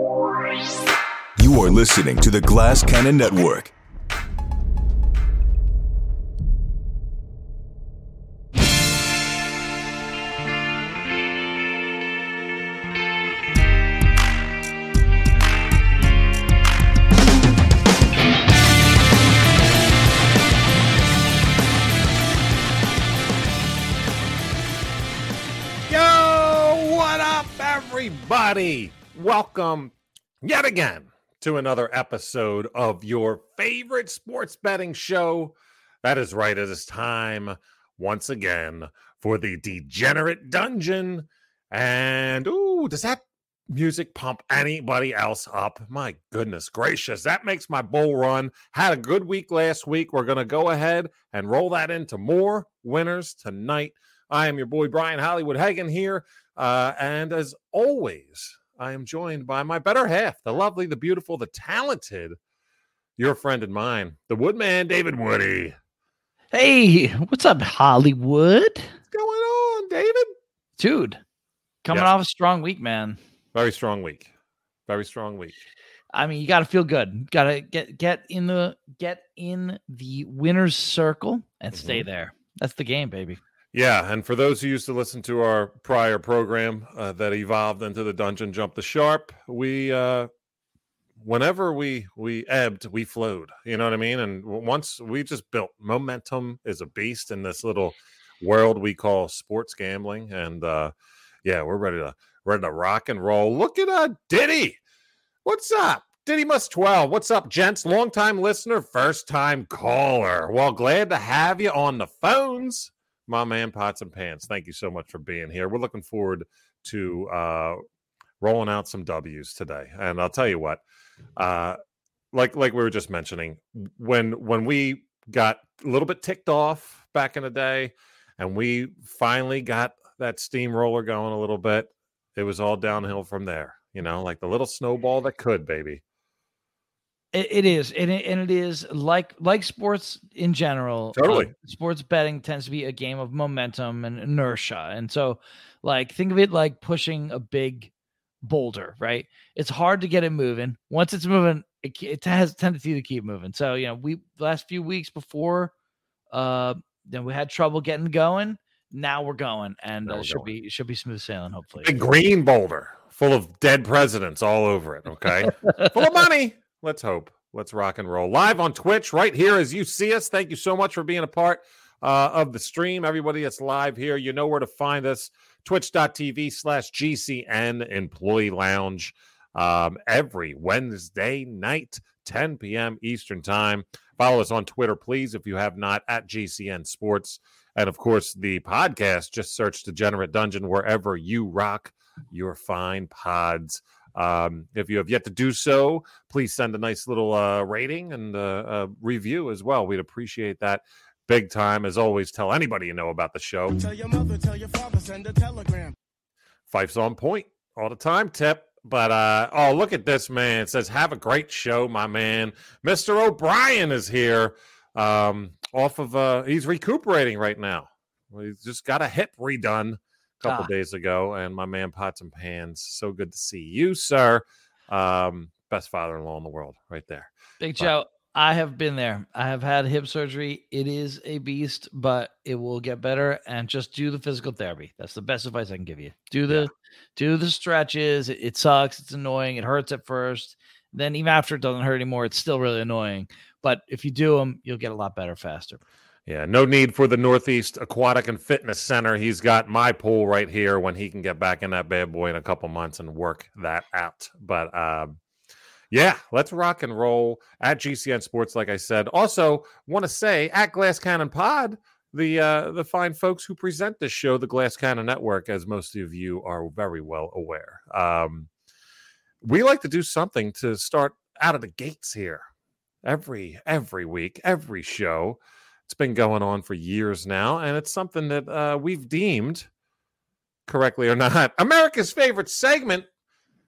You are listening to the Glass Cannon Network. Yo, what up, everybody? Welcome yet again to another episode of your favorite sports betting show. That is right, it is time once again for the Degenerate Dungeon. And, ooh, does that music pump anybody else up? My goodness gracious, that makes my bull run. Had a good week last week. We're going to go ahead and roll that into more winners tonight. I am your boy Brian Hollywood Hagen here. Uh, and as always, I am joined by my better half, the lovely, the beautiful, the talented, your friend and mine, the Woodman, David Woody. Hey, what's up, Hollywood? What's going on, David? Dude, coming off a strong week, man. Very strong week. Very strong week. I mean, you got to feel good. Got to get get in the get in the winner's circle and stay Mhm. there. That's the game, baby. Yeah, and for those who used to listen to our prior program uh, that evolved into the Dungeon Jump the Sharp, we uh whenever we we ebbed, we flowed. You know what I mean? And once we just built momentum is a beast in this little world we call sports gambling and uh yeah, we're ready to ready to rock and roll. Look at uh Diddy. What's up? Diddy Must 12. What's up, gents? Long time listener, first time caller. Well, glad to have you on the phones my man pots and pants thank you so much for being here. We're looking forward to uh rolling out some w's today and i'll tell you what uh like like we were just mentioning when when we got a little bit ticked off back in the day and we finally got that steamroller going a little bit it was all downhill from there you know like the little snowball that could baby It, it is, and it, and it is like like sports in general. uh, Totally. sports betting tends to be a game of momentum and inertia, and so like think of it like pushing a big boulder. Right? It's hard to get it moving. Once it's moving, it, it has a tendency to keep moving. So you know, we last few weeks before, uh, then we had trouble getting going. Now we're going, and uh, we're should going. be should be smooth sailing. Hopefully, big green boulder full of dead presidents all over it okay full of money. Let's hope. Let's rock and roll. Live on Twitch right here as you see us. Thank you so much for being a part uh, of the stream. Everybody that's live here, you know where to find us. Twitch.tv slash GCN Employee Lounge um, every Wednesday night, 10 p.m. Eastern Time. Follow us on Twitter, please, if you have not, at GCN Sports. And of course, the podcast, just search Degenerate Dungeon wherever you rock your fine pods. Um, if you have yet to do so, please send a nice little uh, rating and uh, uh, review as well. We'd appreciate that big time. As always, tell anybody you know about the show. Tell your mother, tell your father, send a telegram. Fife's on point all the time, tip. But uh, oh, look at this man. It says, "Have a great show, my man." Mister O'Brien is here. Um, off of uh, he's recuperating right now. He's just got a hip redone a couple days ago, and my man Pots and Pans. So good to see you, sir. Um, best father-in-law in the world, right there. Big But- Joe, I have been there. I have had hip surgery. It is a beast, but it will get better. And just do the physical therapy. That's the best advice I can give you. Do the do the stretches. It, it sucks. It's annoying. It hurts at first. Then even after it doesn't hurt anymore, it's still really annoying. But if you do them, you'll get a lot better faster. Yeah, no need for the Northeast Aquatic and Fitness Center. He's got my pool right here when he can get back in that bad boy in a couple months and work that out. But um, yeah, let's rock and roll at GCN Sports, like I said. Also, want to say at Glass Cannon Pod, the uh, the fine folks who present this show, the Glass Cannon Network, as most of you are very well aware. Um, we like to do something to start out of the gates here every every week, every show. It's been going on for years now, and it's something that uh, we've deemed, correctly or not, America's favorite segment.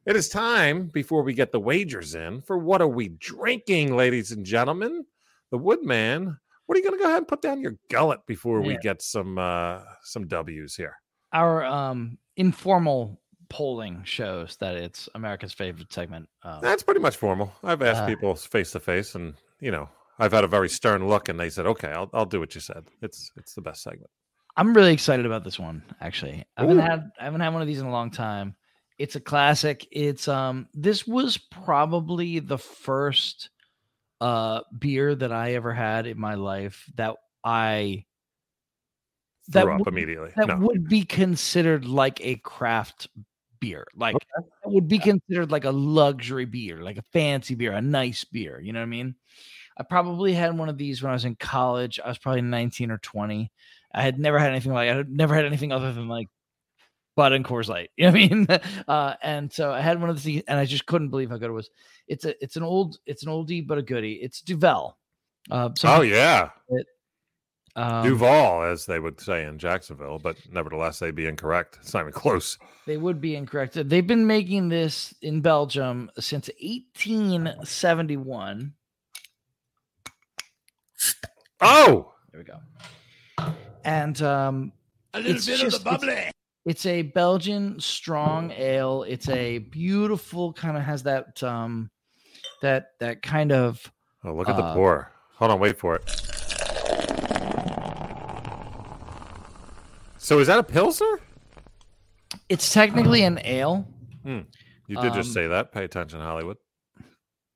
It is time before we get the wagers in for what are we drinking, ladies and gentlemen? The Woodman. What are you going to go ahead and put down your gullet before we get some uh, some W's here? Our um informal polling shows that it's America's favorite segment. Um, That's pretty much formal. I've asked Uh, people face to face, and you know, I've had a very stern look, and they said, "Okay, I'll I'll do what you said. It's it's the best segment." I'm really excited about this one. Actually, I haven't Ooh. had I haven't had one of these in a long time. It's a classic. It's um this was probably the first uh beer that I ever had in my life that I that Threw up would- immediately. that no. would be considered like a craft beer. Like that would be considered like a luxury beer, like a fancy beer, a nice beer. You know what I mean? I probably had one of these when I was in college. I was probably 19 or 20. I had never had anything like I had never had anything other than like Bud and Coors Light. You know what I mean? Uh, and so I had one of these, and I just couldn't believe how good it was. It's a it's an old it's an oldie but a goodie. It's Duvel. Uh, oh yeah, um, Duval, as they would say in Jacksonville, but nevertheless, they'd be incorrect. It's not even close. They would be incorrect. They've been making this in Belgium since 1871. Oh, There we go. And um, A little bit just- of the bubbly. it's a Belgian strong ale. It's a beautiful kind of has that um, that that kind of oh, look at the Uh, pour. Hold on, wait for it. So is that a pilsner? it's technically an ale. You did just Um, say that. Pay attention, Hollywood.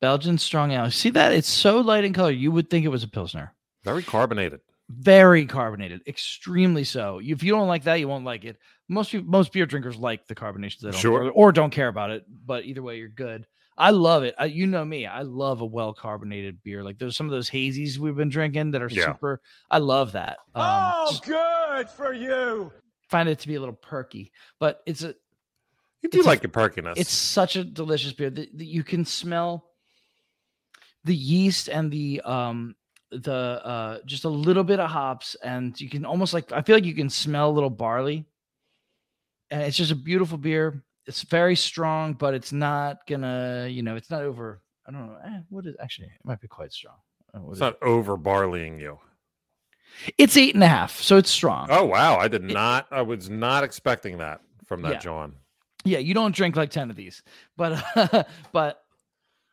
Belgian strong ale. See that? It's so light in color. You would think it was a pilsner. Very carbonated. Very carbonated, extremely so. If you don't like that, you won't like it. Most people, most beer drinkers like the carbonation, they don't Sure. or, or don't care about it. But either way, you're good. I love it. I, you know me. I love a well carbonated beer. Like there's some of those hazies we've been drinking that are Yeah. super. I love that. Um, Oh, good for you. find it to be a little perky, but it's a You do It's a- like your perkiness. it's such a delicious beer that, that you can smell the yeast and the um the uh just a little bit of hops and you can almost like i feel like you can smell a little barley and it's just a beautiful beer it's very strong but it's not gonna you know it's not over i don't know eh, what is actually it might be quite strong Uh, what it's not over barleying you. it's eight and a half so it's strong Oh wow, I did not. I was not expecting that from that Yeah. John. yeah you don't drink like 10 of these but but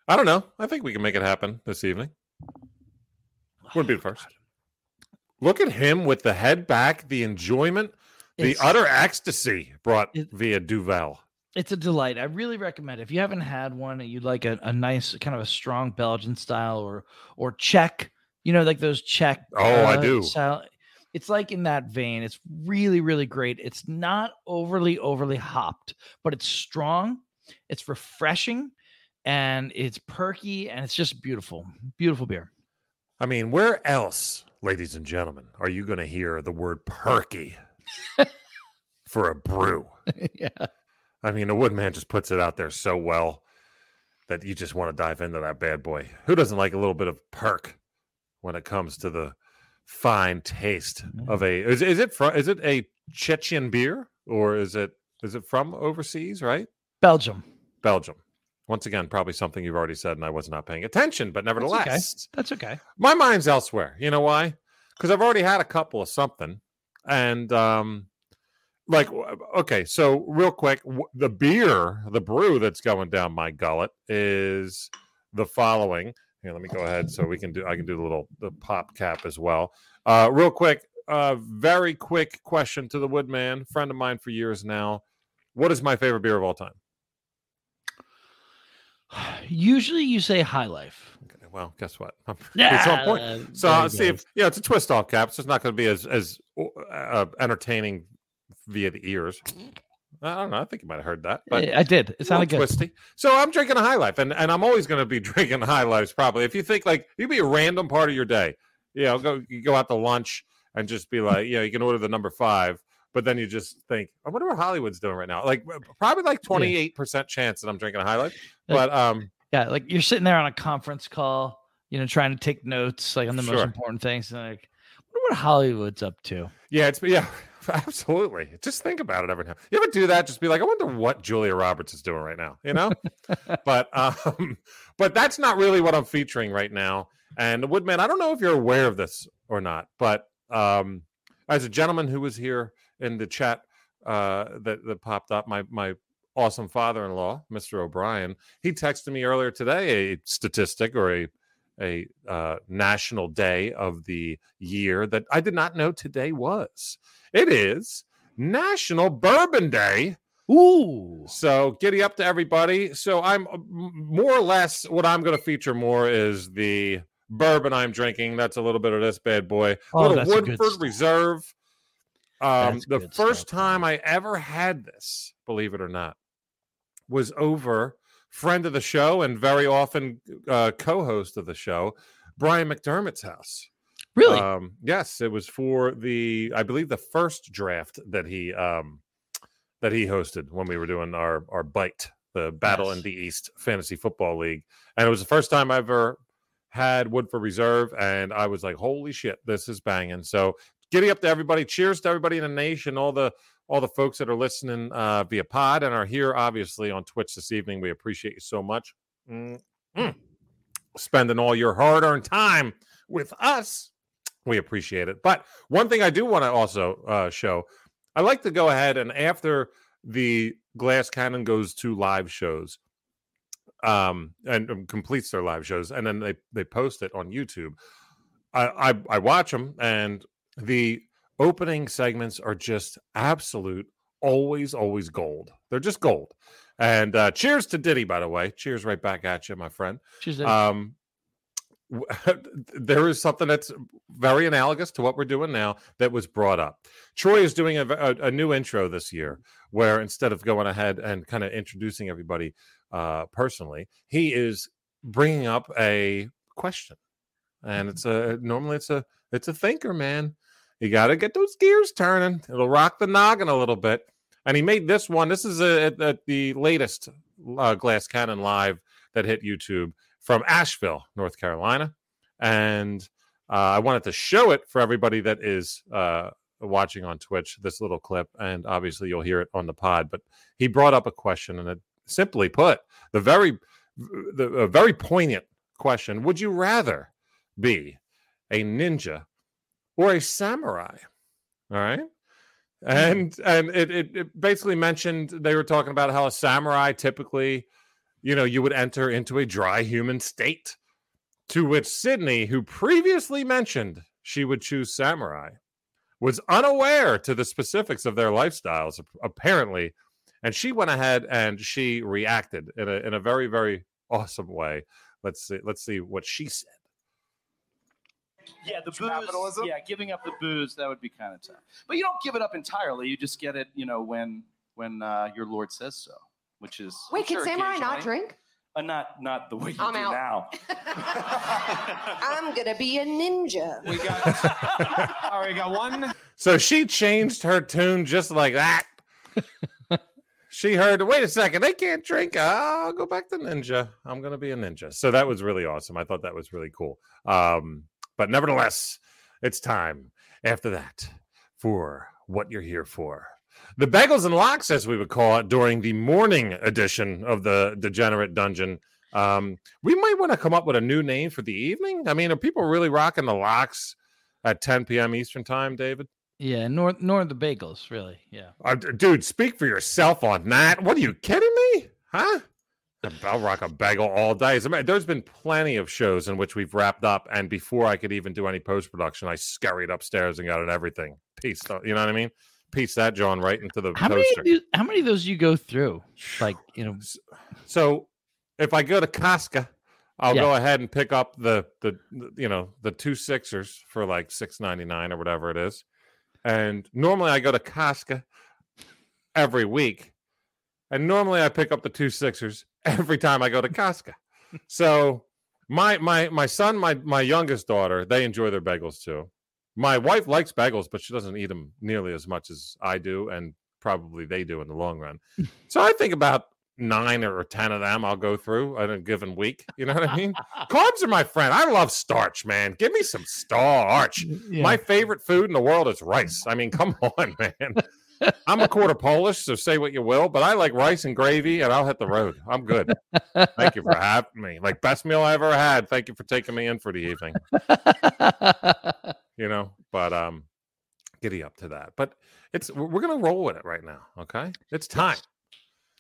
I don't know. I think we can make it happen this evening. Wouldn't be the first. Look at him with the head back, the enjoyment, the It's- utter ecstasy brought It- via Duvel. It's a delight. I really recommend it. If you haven't had one and you'd like a, a nice kind of a strong Belgian style or or Czech, you know, like those Czech. Oh, I uh, do. Style, it's like in that vein. It's really, really great. It's not overly, overly hopped, but it's strong. It's refreshing and it's perky and it's just beautiful. Beautiful beer. I mean, where else, ladies and gentlemen, are you going to hear the word perky for a brew? yeah. I mean, the Woodman just puts it out there so well that you just want to dive into that bad boy. Who doesn't like a little bit of perk when it comes to the fine taste mm-hmm. of a is, is it from is it a Chechen beer or is it is it from overseas, right? Belgium. Belgium. Once again, probably something you've already said and I was not paying attention, but nevertheless, That's okay. my mind's elsewhere. You know why? Because I've already had a couple of something, and um, like okay, so real quick, w- the beer, the brew that's going down my gullet is the following. Here, let me go ahead so we can do. I can do the little the pop cap as well. Uh, real quick, uh, very quick question to the Woodman, friend of mine for years now. What is my favorite beer of all time? Usually you say high life. Okay, well, guess what? it's on point. Uh, So I'll see if yeah, it's a twist off cap. So it's not going to be as as uh, entertaining via the ears. I don't know. I think you might have heard that, but I I did. It a sounded good. twisty. So I'm drinking a high life, and and I'm always going to be drinking high lives. Probably if you think like you'd be a random part of your day, you know, go you go out to lunch and just be like, you know, you can order the number five. But then you just think, I wonder what Hollywood's doing right now. Like probably like 28% chance that I'm drinking a high life. Like- But um Yeah, like you're sitting there on a conference call, you know, trying to take notes like on the most important things. And like, I wonder what Hollywood's up to. Yeah, it's yeah, absolutely. Just think about it every time. You ever do that? Just be like, I wonder what Julia Roberts is doing right now, you know? but um, but that's not really what I'm featuring right now. And Woodman, I don't know if you're aware of this or not, but um, as a gentleman who was here in the chat uh, that that popped up, my my awesome father-in-law, Mr. O'Brien, he texted me earlier today a statistic or a a uh, national day of the year that I did not know today was. It is National Bourbon Day. Ooh. So giddy up to everybody. So I'm uh, more or less what I'm going to feature more is the bourbon I'm drinking. That's a little bit of this bad boy. Oh, a good Woodford. Reserve. Um, the first stuff, time man. I ever had this, believe it or not, was over friend of the show and very often uh, co-host of the show, Brian McDermott's house. Really? Um, yes, it was for the I believe the first draft that he um that he hosted when we were doing our our bite, the Battle in the East Fantasy Football League. And it was the first time I ever had Woodford Reserve, and I was like, holy shit, this is banging. So giddy up to everybody. Cheers to everybody in the nation, all the all the folks that are listening uh, via pod and are here obviously on Twitch this evening. We appreciate you so much. Mm, mm. Spending all your hard-earned time with us. We appreciate it. But one thing I do want to also uh, show, I like to go ahead and after the Glass Cannon goes to live shows, um, and um, completes their live shows, and then they they post it on YouTube. I I, I watch them, and the opening segments are just absolute, always always gold. They're just gold. And uh, cheers to Diddy, by the way. Cheers right back at you, my friend a- um there is something that's very analogous to what we're doing now that was brought up troy is doing a, a, a new intro this year where instead of going ahead and kind of introducing everybody uh personally he is bringing up a question and it's a normally it's a it's a thinker man you got to get those gears turning it'll rock the noggin a little bit and he made this one this is a, at, the latest uh, glass cannon live that hit youtube from Asheville, North Carolina. And uh, I wanted to show it for everybody that is uh, watching on Twitch, this little clip. And obviously, you'll hear it on the pod. But he brought up a question, and it simply put, the very, the very poignant question Would you rather be a ninja or a samurai? All right. Mm-hmm. And and it, it, it basically mentioned they were talking about how a samurai typically you know, you would enter into a dry human state. To which Sydney, who previously mentioned she would choose samurai, was unaware to the specifics of their lifestyles, apparently. And she went ahead and she reacted in a in a very, very awesome way. Let's see, let's see what she said. Yeah, the booze. Capitalism? Yeah, giving up the booze that would be kind of tough. But you don't give it up entirely. You just get it, you know, when when uh, your Lord says so, which is I'm Wait, can sure samurai not drink? Uh, not not the way you I'm do out. now. I'm gonna be a ninja. We got. all right, we got one. So she changed her tune just like that. she heard, wait a second, they can't drink. I'll go back to ninja. I'm going to be a ninja. So that was really awesome. I thought that was really cool. Um, but nevertheless, it's time after that for what you're here for. The Bagels and Locks, as we would call it, during the morning edition of the Degenerate Dungeon. Um, we might want to come up with a new name for the evening. I mean, are people really rocking the locks at 10 p.m. Eastern time, David? yeah, nor nor the bagels, really. Yeah. Uh, dude, speak for yourself on that. What are you kidding me? Huh? I'll rock a bagel all day. As matter- There's been plenty of shows in which we've wrapped up, and before I could even do any post production, I scurried upstairs and got it everything. Piece, you know what I mean? Piece that John right into the How many do, how many of those you go through? Like, you know, So if I go to Costco, I'll Yeah. go ahead and pick up the the the, you know the two sixers for like six ninety nine or whatever it is. And normally I go to Costco every week, and normally I pick up the two sixers every time I go to Costco. so my my my son, my my youngest daughter, they enjoy their bagels too. My wife likes bagels, but she doesn't eat them nearly as much as I do, and probably they do in the long run. so I think about nine or ten of them I'll go through in a given week. You know what I mean? Carbs are my friend. I love starch, man. Give me some starch. yeah. My favorite food in the world is rice. I mean, come on, man. I'm a quarter Polish, so say what you will, but I like rice and gravy, and I'll hit the road. I'm good. Thank you for having me. Like best meal I ever had. Thank you for taking me in for the evening. You know, but um, giddy up to that. But it's we're gonna roll with it right now. Okay, it's time.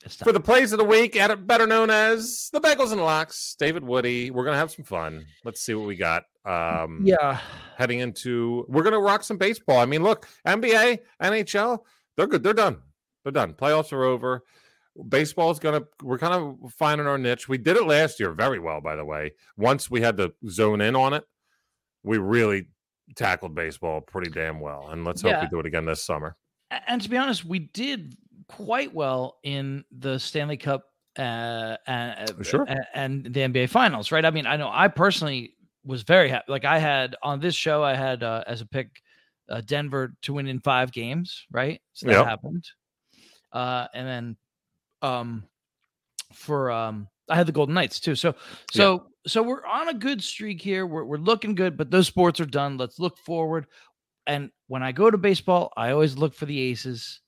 It's For the plays of the week, at better known as the Bagels and Locks, David Woody. We're gonna have some fun. Let's see what we got. Um, yeah, heading into we're gonna rock some baseball. I mean, look, NBA, NHL, they're good. They're done. They're done. Playoffs are over. Baseball's gonna we're kind of finding our niche. We did it last year very well, by the way. Once we had to zone in on it, we really tackled baseball pretty damn well. And let's hope Yeah. we do it again this summer. And to be honest, we did quite well in the Stanley Cup uh, and, Sure. and the NBA Finals, right? I mean, I know I personally was very happy. Like I had on this show, I had uh, as a pick uh, Denver to win in five games, right? So that Yep. happened. Uh, and then um, for um, I had the Golden Knights too. So so so we're on a good streak here. We're we're looking good, but those sports are done. Let's look forward. And when I go to baseball, I always look for the aces.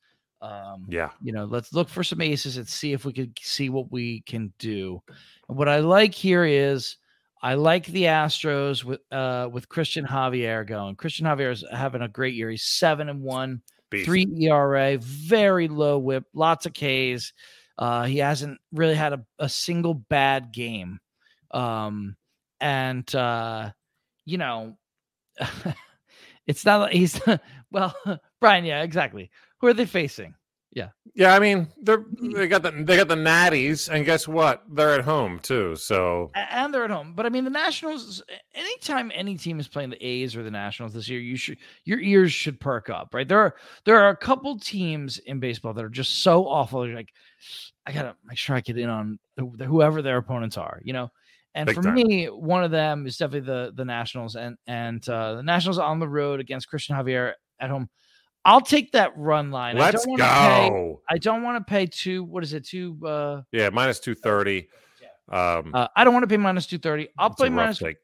Um, Yeah. you know, let's look for some aces and see if we could see what we can do. And what I like here is I like the Astros with uh with Cristian Javier going. Cristian Javier is having a great year. He's seven and one, Beast. three ERA, very low whip, lots of Ks. Uh, he hasn't really had a, a single bad game. Um, and uh, you know, it's not like he's well, Brian, yeah, exactly. Who are they facing? Yeah, Yeah, I mean they're they got the they got the natties, and guess what? They're at home too. So and they're at home. But I mean, the Nationals. Anytime any team is playing the A's or the Nationals this year, you should your ears should perk up, right? There are there are a couple teams in baseball that are just so awful. You're like, I gotta make sure I get in on wh- whoever their opponents are, you know. And Big for time. me, one of them is definitely the the Nationals, and and uh, the Nationals on the road against Cristian Javier at home. I'll take that run line. I let's don't go. Pay, I don't want to pay two. What is it? Two. Uh, yeah, minus two thirty. Um, uh, I don't want to pay minus two thirty. I'll play minus take.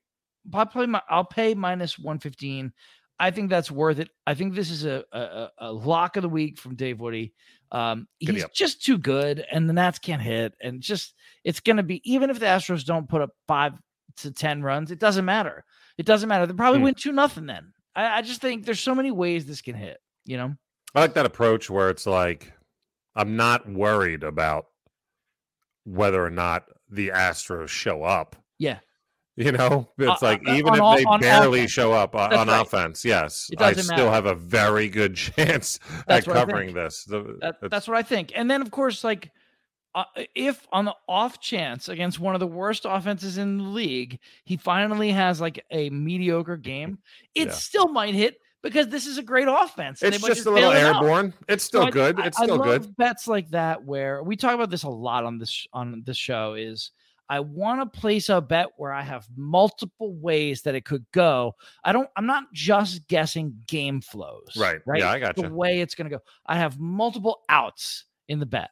I'll play my I'll pay minus 115. I think that's worth it. I think this is a a, a lock of the week from Dave Woody. Um, he's just too good, and the Nats can't hit, and just it's gonna be even if the Astros don't put up five to ten runs, it doesn't matter. It doesn't matter. They probably Hmm. win two nothing then. I, I just think there's so many ways this can hit. You know, I like that approach where it's like I'm not worried about whether or not the Astros show up. yeah, You know, it's Uh, like uh, even if all- they barely offense. show up on, on right. offense, yes, I still matter. have a very good chance That's at covering this. The- That, that's what I think. And then, of course, like uh, if on the off chance against one of the worst offenses in the league, he finally has like a mediocre game, it Yeah. still might hit because this is a great offense. it's might just a little it out. airborne. It's So still I- good. I- It's I still love good. Bets like that where we talk about this a lot on this on this show is I want to place a bet where I have multiple ways that it could go. I don't. I'm not just guessing game flows. Right. Right. Yeah, I got the way it's going to go. I have multiple outs in the bet.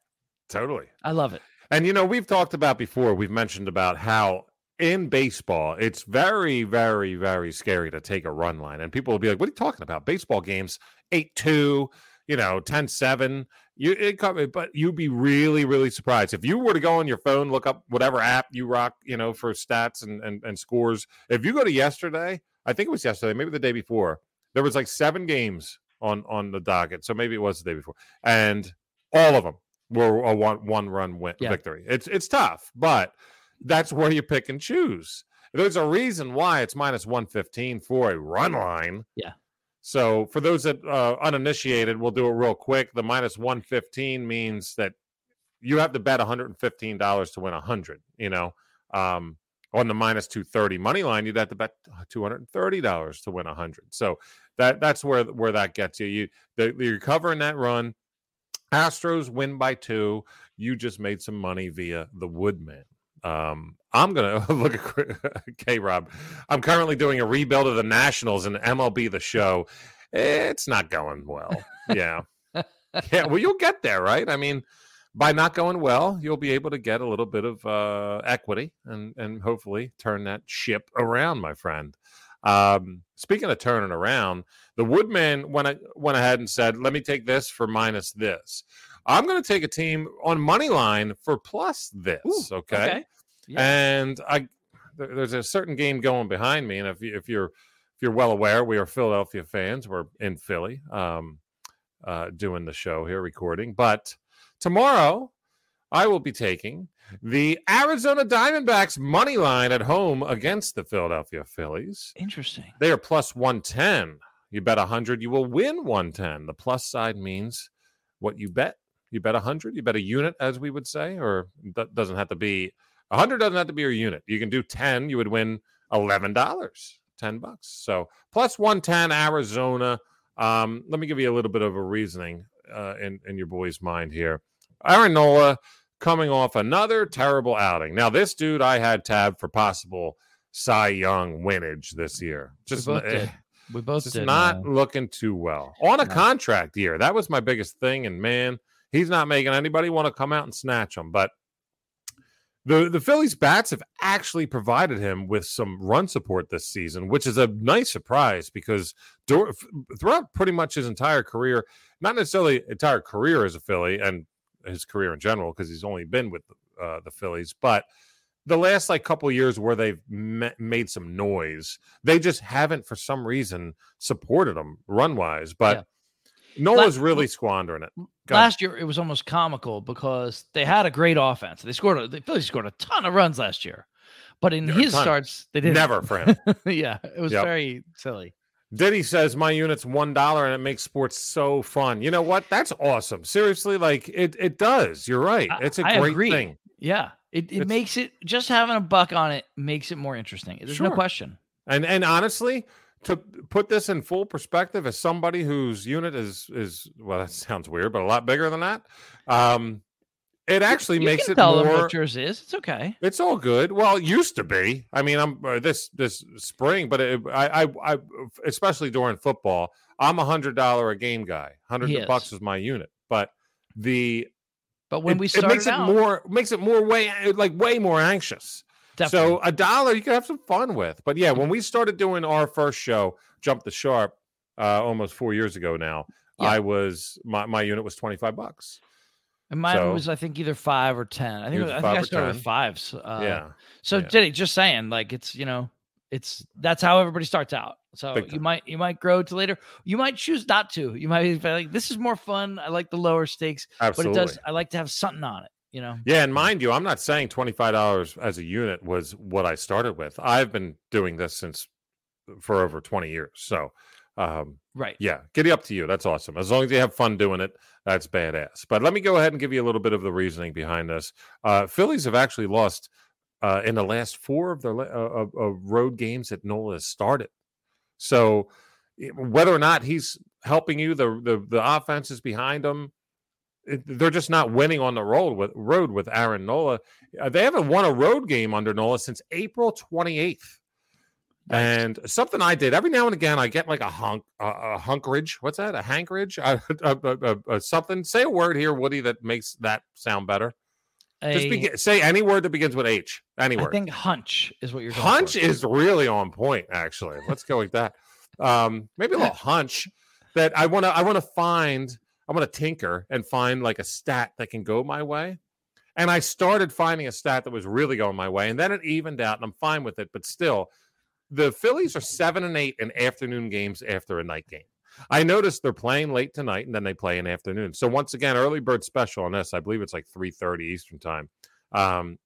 Totally. I love it. And you know, we've talked about before, we've mentioned about how in baseball, it's very, very, very scary to take a run line. And people will be like, What are you talking about? Baseball games, 8 2, you know, 10 7. You it come, but you'd be really, really surprised. If you were to go on your phone, look up whatever app you rock, you know, for stats and, and, and scores. If you go to yesterday, I think it was yesterday, maybe the day before, there was like seven games on on the docket. So maybe it was the day before. And all of them were a one one run win, Yeah. victory. It's it's tough, but that's where you pick and choose. There's a reason why it's minus 115 for a run line. Yeah. So for those that uh, uninitiated, we'll do it real quick. The minus 115 means that you have to bet $115 to win 100, you know. Um on the minus 230 money line, you'd have to bet $230 to win 100. So that that's where where that gets you. You the, you're covering that run. Astros win by two. You just made some money via the Woodman. Um, I'm gonna look at K Rob. I'm currently doing a rebuild of the Nationals and MLB the show. It's not going well. Yeah. yeah, well, you'll get there, right? I mean, by not going well, you'll be able to get a little bit of uh, equity and and hopefully turn that ship around, my friend. Um, speaking of turning around, the Woodman went went ahead and said, "Let me take this for minus this." I'm going to take a team on money line for plus this. Ooh, okay. Yeah. And I there- there's a certain game going behind me, and if you, if you're if you're well aware, we are Philadelphia fans. We're in Philly, um, uh, doing the show here, recording. But tomorrow, I will be taking the Arizona Diamondbacks money line at home against the Philadelphia Phillies. Interesting. They are plus 110. You bet 100, you will win 110. The plus side means what you bet. You bet a 100, you bet a unit, as we would say, or that doesn't have to be a 100 doesn't have to be your unit. You can do 10, you would win $11, 10 bucks. So plus 110 Arizona. Um, let me give you a little bit of a reasoning uh, in, in your boy's mind here. Aaron Nola coming off another terrible outing. Now, this dude I had tabbed for possible Cy Young winnage this year. Just we both eh, did. We both just did. not man. looking too well on a No. contract year. That was my biggest thing, and man, he's not making anybody want to come out and snatch him. But the the Phillies bats have actually provided him with some run support this season, which is a nice surprise because throughout pretty much his entire career, not necessarily entire career as a Philly and his career in general, because he's only been with uh, the Phillies, but the last like couple years where they've ma- made some noise, they just haven't for some reason supported him run wise. But Nola's La- really squandering it. Go ahead. Last year it was almost comical because they had a great offense. They scored a, the Phillies scored a ton of runs last year. But in his starts, they didn't. Never for him. yeah, it was Yep. very silly. Diddy says my unit's one dollar and it makes sports so fun. You know what? That's awesome. Seriously, like it it does. You're right. It's a I great agree. thing. Yeah, it, it It's- makes it just having a buck on it makes it more interesting. There's no question. And and honestly, to put this in full perspective, as somebody whose unit is is well, that sounds weird, but a lot bigger than that. Um, it actually You makes it tell them more. what yours is. It's okay. It's all good. Well, it used to be. I mean, I'm uh, this this spring, but it, I, I I especially during football, I'm a hundred dollar a game guy. Hundred is. bucks is my unit. But the But when it, we it makes it out, more makes it more way like way more anxious. Definitely. So a dollar you can have some fun with. But yeah, when we started doing our first show, Jump the Sharp, uh, almost four years ago now, Yeah. I was my, my unit was 25 bucks. and mine so- was I think either five or ten. I think, it Yours was- I, think I started 10. with fives. Uh, yeah. So Yeah. Diddy, just saying, like it's you know, it's that's how everybody starts out. So you might you might grow to later. You might choose not to. You might be like, this is more fun. I like the lower stakes, Absolutely. but it does. I like to have something on it. You know. Yeah, and mind you, I'm not saying $25 as a unit was what I started with. I've been doing this since for over 20 years. So um Right. Yeah, giddy up to you. That's awesome. As long as you have fun doing it, that's badass. But let me go ahead and give you a little bit of the reasoning behind this. Uh, Phillies have actually lost uh, in the last four of their uh, of, of road games that Nola has started. So whether or not he's helping you, the the, the offense is behind him. They're just not winning on the road with road with Aaron Nola. Uh, they haven't won a road game under Nola since April 28th. And something I did every now and again, I get like a hunk, a, a hunkerage. What's that? A hankerage? A, a, a- something. Say a word here, Woody, that makes that sound better. Just begin, say any word that begins with H. Any word. I think hunch is what you're hunch for. is really on point. Actually, let's go with that. Um, maybe a little hunch that I want to. I want to find. I want to tinker and find like a stat that can go my way. And I started finding a stat that was really going my way, and then it evened out, and I'm fine with it. But still, the Phillies are seven and eight in afternoon games after a night game. I noticed they're playing late tonight, and then they play in afternoon. So once again, early bird special on this. I believe it's like three thirty Eastern time. Um,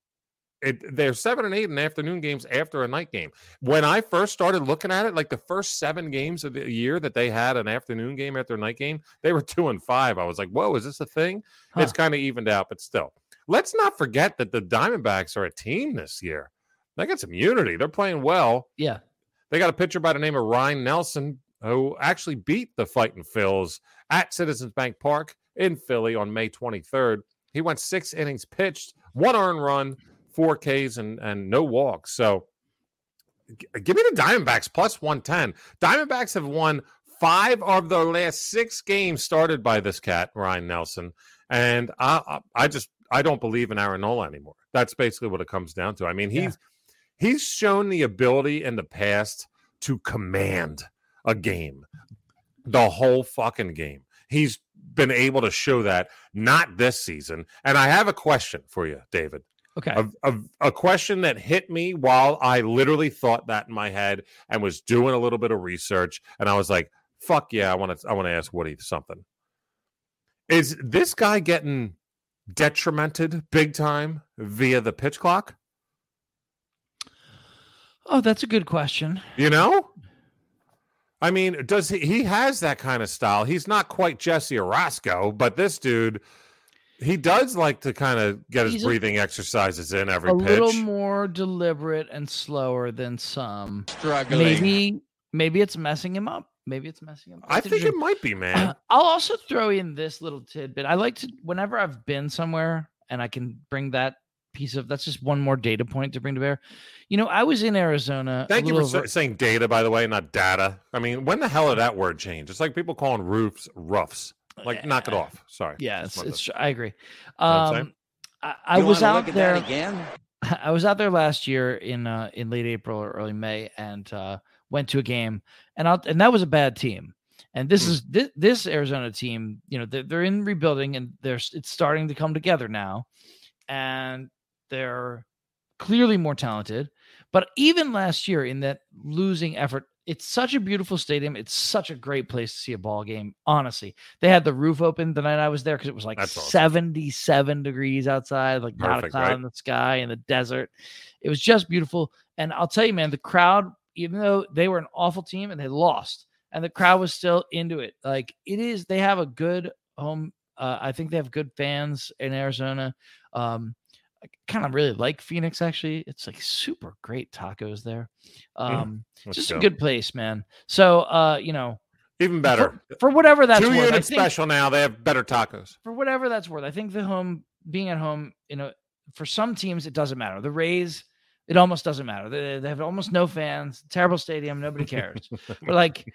it, they're seven and eight in afternoon games after a night game. When I first started looking at it, like the first seven games of the year that they had an afternoon game after a night game, they were two and five. I was like, whoa, is this a thing? It's kind of evened out, but still. Let's not forget that the Diamondbacks are a team this year. They got some unity. They're playing well. Yeah. They got a pitcher by the name of Ryne Nelson who actually beat the Fighting Phils at Citizens Bank Park in Philly on May 23rd. He went six innings pitched, one earned run, four Ks, and, and no walks. So g- uh, give me the Diamondbacks plus 110. Diamondbacks have won five of their last six games started by this cat, Ryne Nelson. And I, I I just I don't believe in Aaron Nola anymore. That's basically what it comes down to. I mean, he's Yeah. he's shown the ability in the past to command a game, the whole fucking game. He's been able to show that not this season. And I have a question for you, David. Okay. A, a, a question that hit me while I literally thought that in my head and was doing a little bit of research. And I was like, fuck yeah, I want to I want to ask Woody something. Is this guy getting detrimented big time via the pitch clock? Oh, that's a good question. You know? I mean, does he he has that kind of style? He's not quite Jesse Orosco, but this dude, he does like to kind of get his He's a- breathing exercises in every a pitch. little more deliberate and slower than some. Struggling. Maybe maybe it's messing him up. Maybe it's messing him up. I It's think it might be, man. I'll also throw in this little tidbit. I like to whenever I've been somewhere and I can bring that piece of that's just one more data point to bring to bear. You know, I was in Arizona. a Thank you for little sa- over- saying data, by the way, not data. I mean, when the hell did that word change? It's like people calling roofs roofs. Like, knock it off. Sorry. Yeah, it's, it's. I agree. I'm? Um, I, I was out there. again. I was out there last year in uh, in late April or early May and uh, went to a game and I'll, and that was a bad team. And this Hmm. is this, this Arizona team, you know, they're, they're in rebuilding and they're it's starting to come together now, and they're clearly more talented. But even last year in that losing effort, it's such a beautiful stadium. It's such a great place to see a ball game. Honestly, they had the roof open the night I was there because it was like That's awesome. 77 degrees outside, like not a cloud right? in the sky in the desert. It was just beautiful. And I'll tell you, man, the crowd, even though they were an awful team and they lost, and the crowd was still into it. Like it is, they have a good home. Uh, I think they have good fans in Arizona. Um, I kind of really like Phoenix. Actually, it's like super great tacos there. Um, Let's just go. a good place, man. So, uh, you know, Even better. for, for whatever that's Two worth, unit special now. They have better tacos. for whatever that's worth, I think the home being at home, you know, for some teams it doesn't matter. The Rays, it almost doesn't matter. They, they have almost no fans, terrible stadium, nobody cares. but like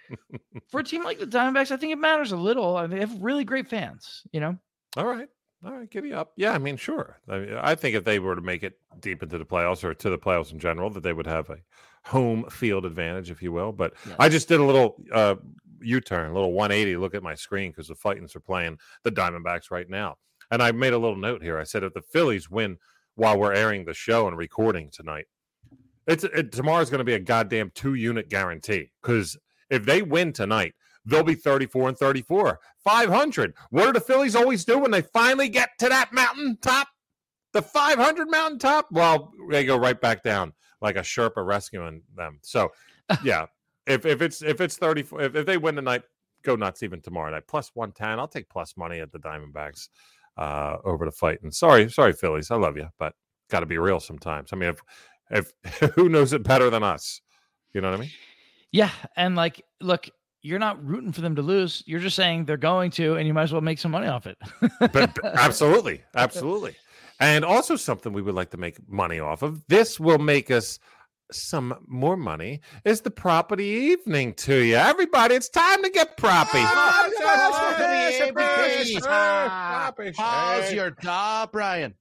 for a team like the Diamondbacks, I think it matters a little. I mean, they have really great fans, you know. All right. All right. Giddy up. Yeah. I mean, sure. I, mean, I think if they were to make it deep into the playoffs or to the playoffs in general, that they would have a home field advantage, if you will. But I just did a little uh, U turn, a little 180 look at my screen because the Fightins are playing the Diamondbacks right now. And I made a little note here. I said, if the Phillies win while we're airing the show and recording tonight, it's it, tomorrow's going to be a goddamn two unit guarantee because if they win tonight, they'll be 34 and 34, 500. What do the Phillies always do when they finally get to that mountain top? The 500 mountain top? Well, they go right back down like a Sherpa rescuing them. So, yeah, if if it's if it's 34, if, if they win tonight, go nuts even tomorrow night. Plus 110. I'll take plus money at the Diamondbacks uh, over the fight. And sorry, sorry, Phillies. I love you, but got to be real sometimes. I mean, if if who knows it better than us? You know what I mean? Yeah, and like, look, you're not rooting for them to lose. You're just saying they're going to, and you might as well make some money off it. but, but absolutely, absolutely. And also something we would like to make money off of. This will make us some more money. Is the property evening to you, everybody? It's time to get proppy. How's your job, Brian?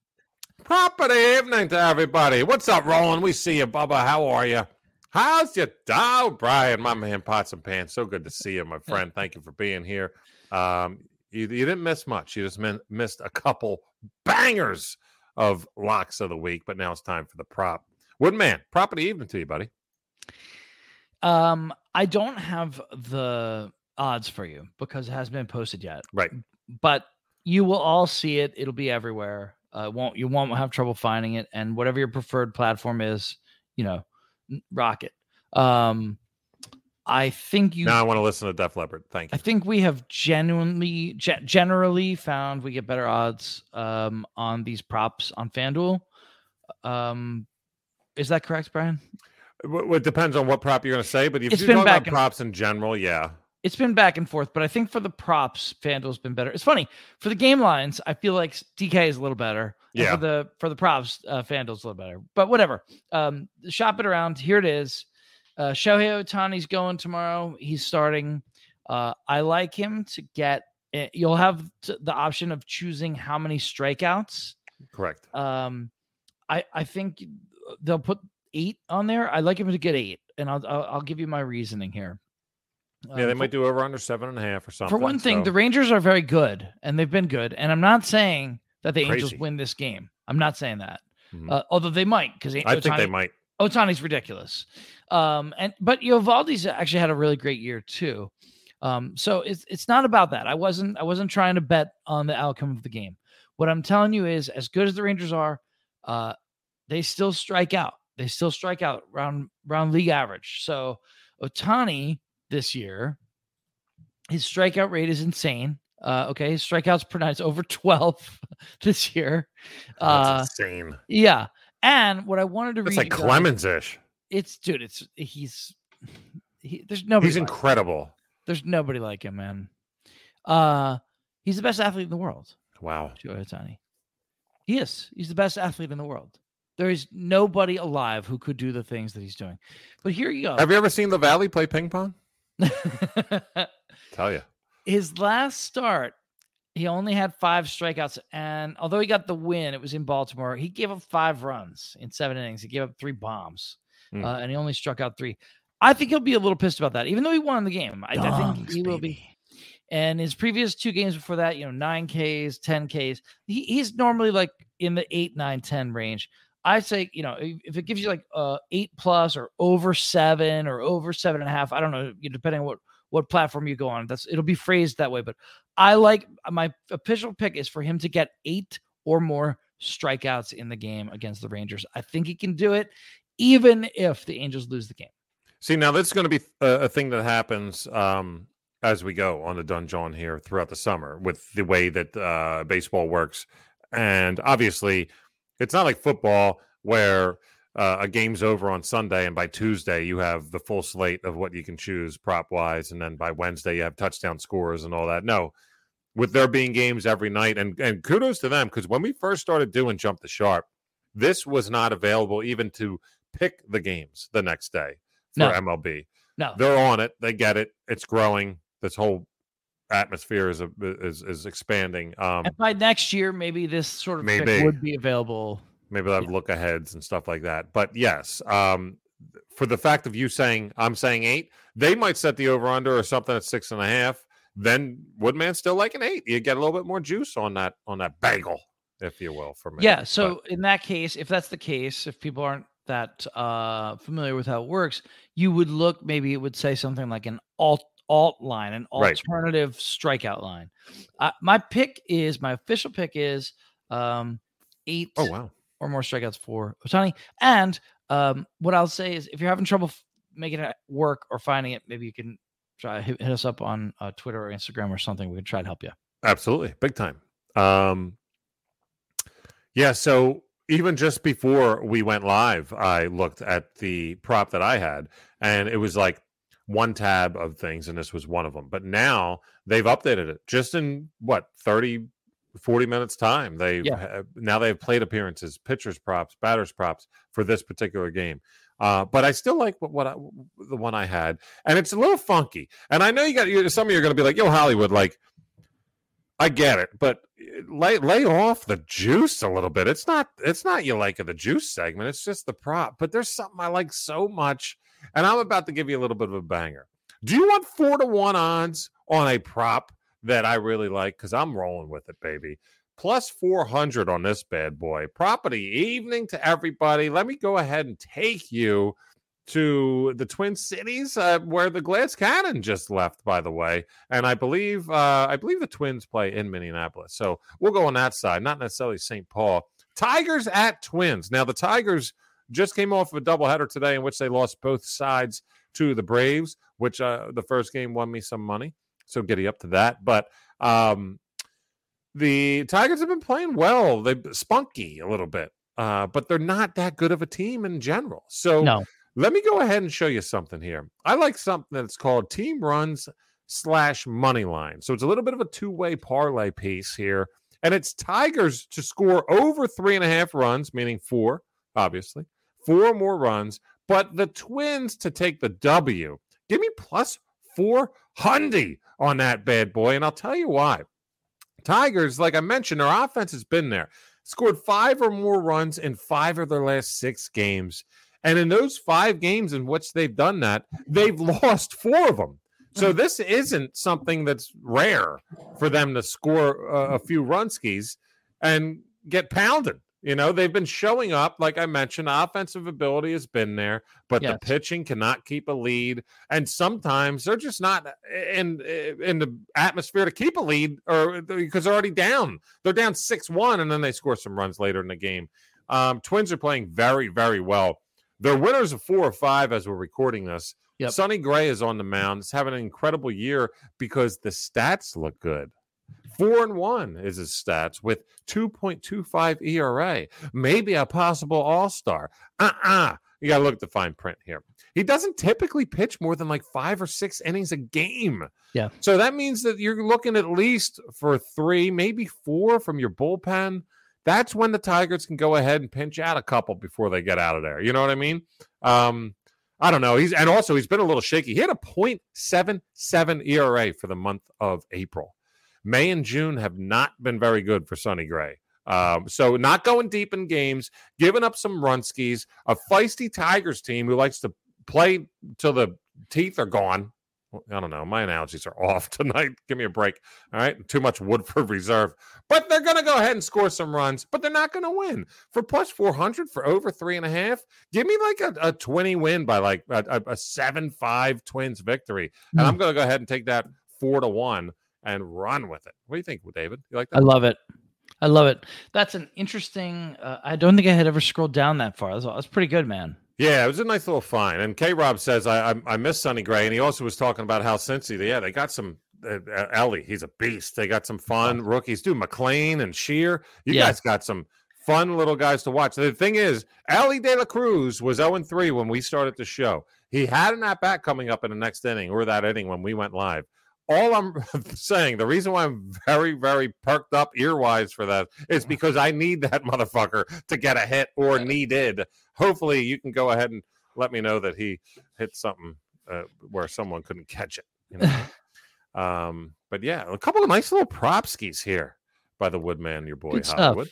Property evening to everybody. What's up, Roland? We see you, Bubba. How are you? How's your dog, Brian? My man, pots and pans. So good to see you, my friend. Thank you for being here. Um, you, you didn't miss much. You just min- missed a couple bangers of locks of the week, but now it's time for the prop. Woodman, property evening to you, buddy. Um, I don't have the odds for you because it hasn't been posted yet. Right. But you will all see it. It'll be everywhere. Uh, won't you won't have trouble finding it, and whatever your preferred platform is, you know, n- rock it. Um, I think you. Now I want to listen to Def Leppard. Thank you. I think we have genuinely, ge- generally found we get better odds um, on these props on FanDuel. Um, is that correct, Brian? Well, it depends on what prop you're going to say, but if It's you're talking about props in general, yeah. It's been back and forth, but I think for the props, FanDuel's been better. It's funny for the game lines. I feel like DK is a little better. Yeah. For the for the props, uh, FanDuel's a little better. But whatever. Um, shop it around. Here it is. Uh, Shohei Ohtani's going tomorrow. He's starting. Uh, I like him to get. eh, You'll have the option of choosing how many strikeouts. Correct. Um, I I think they'll put eight on there. I like him to get eight, and I'll I'll, I'll give you my reasoning here. Yeah, Um, they might do over under seven and a half or something. for one thing, so- the Rangers are very good, and they've been good. And I'm not saying that the Angels win this game. I'm not saying that. Mhm. Uh, although they might, because I think they might. Ohtani's ridiculous. Um, and but Eovaldi's actually had a really great year too. Um, so it's it's not about that. I wasn't I wasn't trying to bet on the outcome of the game. What I'm telling you is, as good as the Rangers are, uh, they still strike out. They still strike out round round league average. So Ohtani this year, his strikeout rate is insane. Uh, okay, his strikeouts per night is over 12 this year. Uh, That's insane. yeah. And what I wanted to read, like Clemens ish. it's dude, it's he's he, there's nobody. He's like him. incredible. There's nobody like him, man. Uh, he's the best athlete in the world. Wow. Ohtani. He is. He's the best athlete in the world. There is nobody alive who could do the things that he's doing. But here you go. Have you ever seen the Valley play ping pong? Tell you. His last start, he only had five strikeouts. And although he got the win, it was in Baltimore. He gave up five runs in seven innings. He gave up three bombs, Hmm. uh, and he only struck out three. I think he'll be a little pissed about that, even though he won the game. I, I think he will be. And his previous two games before that, you know, nine Ks, 10 Ks, he, he's normally like in the eight, nine, 10 range. I say, you know, if it gives you like uh eight plus or over seven or over seven and a half, I don't know, depending on what what platform you go on. That's it'll be phrased that way. But I like my official pick is for him to get eight or more strikeouts in the game against the Rangers. I think he can do it, even if the Angels lose the game. See, now this is going to be a, a thing that happens um, as we go on the dungeon here throughout the summer with the way that uh, baseball works. And obviously, it's not like football where uh, a game's over on Sunday and by Tuesday you have the full slate of what you can choose prop wise. And then by Wednesday you have touchdown scores and all that. No, with there being games every night. And, and kudos to them because when we first started doing Jump the Sharp, this was not available even to pick the games the next day for No. MLB. No, They're on it. They get it. It's growing. This whole atmosphere is a, is is expanding. Um, and by next year, maybe this sort of Maybe. would be available. maybe they'll have look aheads and stuff like that. But yes, um, for the fact of you saying I'm saying eight, they might set the over under or something at six and a half. Then Woodman still like an eight. You get a little bit more juice on that on that bagel, if you will, for me. Yeah. So in that case, if that's the case, if people aren't that uh, familiar with how it works, you would look. Maybe it would say something like an alt alt line, an Right. alternative strikeout line. Uh, my pick is my official pick is um, eight oh wow, or more strikeouts for Ohtani. And um, what I'll say is, if you're having trouble f- making it work or finding it, maybe you can try hit, hit us up on uh, Twitter or Instagram or something. We can try to help you. absolutely, big time. Um, yeah. So even just before we went live, I looked at the prop that I had, and it was like one tab of things, and this was one of them. But now they've updated it just in what 30, 40 minutes time. They Yeah. have now they have plate appearances, pitchers props, batters props for this particular game. Uh, but I still like what, what I, the one I had, and it's a little funky. And I know you got you, some of you are going to be like, "Yo, Hollywood, like." I get it, but eh, lay lay off the juice a little bit. It's not it's not you like of the juice segment. It's just the prop. But there's something I like so much, and I'm about to give you a little bit of a banger. Do you want four to one odds on a prop that I really like? Because I'm rolling with it, baby. Plus 400 on this bad boy. Property evening to everybody. Let me go ahead and take you to the Twin Cities, uh, where the Glass Cannon just left, by the way. And I believe uh, I believe the Twins play in Minneapolis. So we'll go on that side, not necessarily St. Paul. Tigers at Twins. Now the Tigers just came off of a doubleheader today in which they lost both sides to the Braves, which uh, the first game won me some money. So giddy up to that. But um, the Tigers have been playing well. They spunky a little bit, uh, but they're not that good of a team in general. So No. let me go ahead and show you something here. I like something that's called team runs slash money line. So it's a little bit of a two way parlay piece here. And it's Tigers to score over three and a half runs, meaning four, obviously, four more runs, but the Twins to take the W. Give me plus 400 on that bad boy. And I'll tell you why. Tigers, like I mentioned, their offense has been there. Scored five or more runs in five of their last six games. And in those five games in which they've done that, they've lost four of them. So this isn't something that's rare for them to score uh, a few runskis and get pounded. You know, they've been showing up. Like I mentioned, offensive ability has been there, but Yes. the pitching cannot keep a lead. And sometimes they're just not in in the atmosphere to keep a lead, or because they're already down. They're down six one, and then they score some runs later in the game. Um, Twins are playing very, very well. They're winners of four or five as we're recording this. Yep. Sonny Gray is on the mound. He's having an incredible year because the stats look good. Four and one is his stats with 2.25 ERA. Maybe a possible all star. Uh uh You got to look at the fine print here. He doesn't typically pitch more than like five or six innings a game. Yeah. So that means that you're looking at least for three, maybe four from your bullpen. That's when the Tigers can go ahead and pinch out a couple before they get out of there. You know what I mean? Um, I don't know. He's and also he's been a little shaky. He had a 0.77 ERA for the month of April. May and June have not been very good for Sonny Gray. Um, so not going deep in games, giving up some run skis, a feisty Tigers team who likes to play till the teeth are gone. I don't know. My analogies are off tonight. Give me a break. All right. Too much Woodford Reserve. But they're going to go ahead and score some runs, but they're not going to win. For plus 400 for over three and a half, give me like a, a 20 win by like a, a, a 7 5 Twins victory. And Hmm. I'm going to go ahead and take that four to one and run with it. What do you think, David? You like that? I love it. I love it. That's an interesting. Uh, I don't think I had ever scrolled down that far. That's, that's pretty good, man. Yeah, it was a nice little find. And K Rob says, I, I I miss Sonny Gray. And he also was talking about how Cincy, yeah, they got some. Uh, uh, Elly, he's a beast. They got some fun rookies, dude. McLain and Steer. You Yeah. guys got some fun little guys to watch. The thing is, Elly De La Cruz was 0 3 when we started the show. He had an at bat coming up in the next inning or that inning when we went live. All I'm saying, the reason why I'm very, very perked up earwise for that is because I need that motherfucker to get a hit or needed. Hopefully, you can go ahead and let me know that he hit something uh, where someone couldn't catch it. You know? um, but yeah, a couple of nice little prop skis here by the Woodman, your boy Good stuff.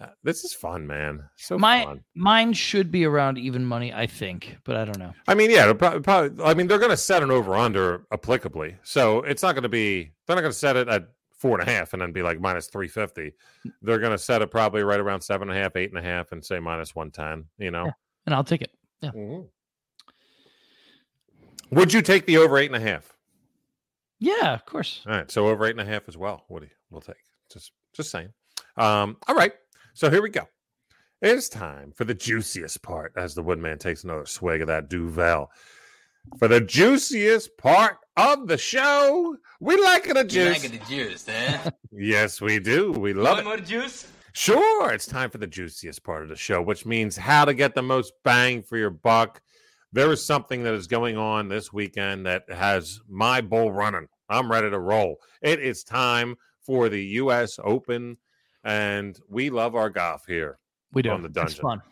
Uh, this is fun, man. So My- fun. Mine should be around even money, I think, but I don't know. I mean, yeah, it'll prob- probably, I mean, they're going to set an over under applicably. So it's not going to be, they're not going to set it at four and a half and then be like minus 350. They're going to set it probably right around seven and a half, eight and a half, and say minus 110, you know? Yeah. And I'll take it. Mhm. Would you take the over eight and a half? Yeah, of course. All right. So over eight and a half as well. What do you, we'll take. Just, just saying. Um, all right. So here we go. It's time for the juiciest part as the Woodman takes another swig of that Duvel. For the juiciest part of the show, we like it a juice. the juice, eh? Yes, we do. We love it. more juice? Sure, it's time for the juiciest part of the show, which means how to get the most bang for your buck. There is something that is going on this weekend that has my bull running. I'm ready to roll. It is time for the U.S. Open, and we love our golf here. We do. On the It's dungeon. fun.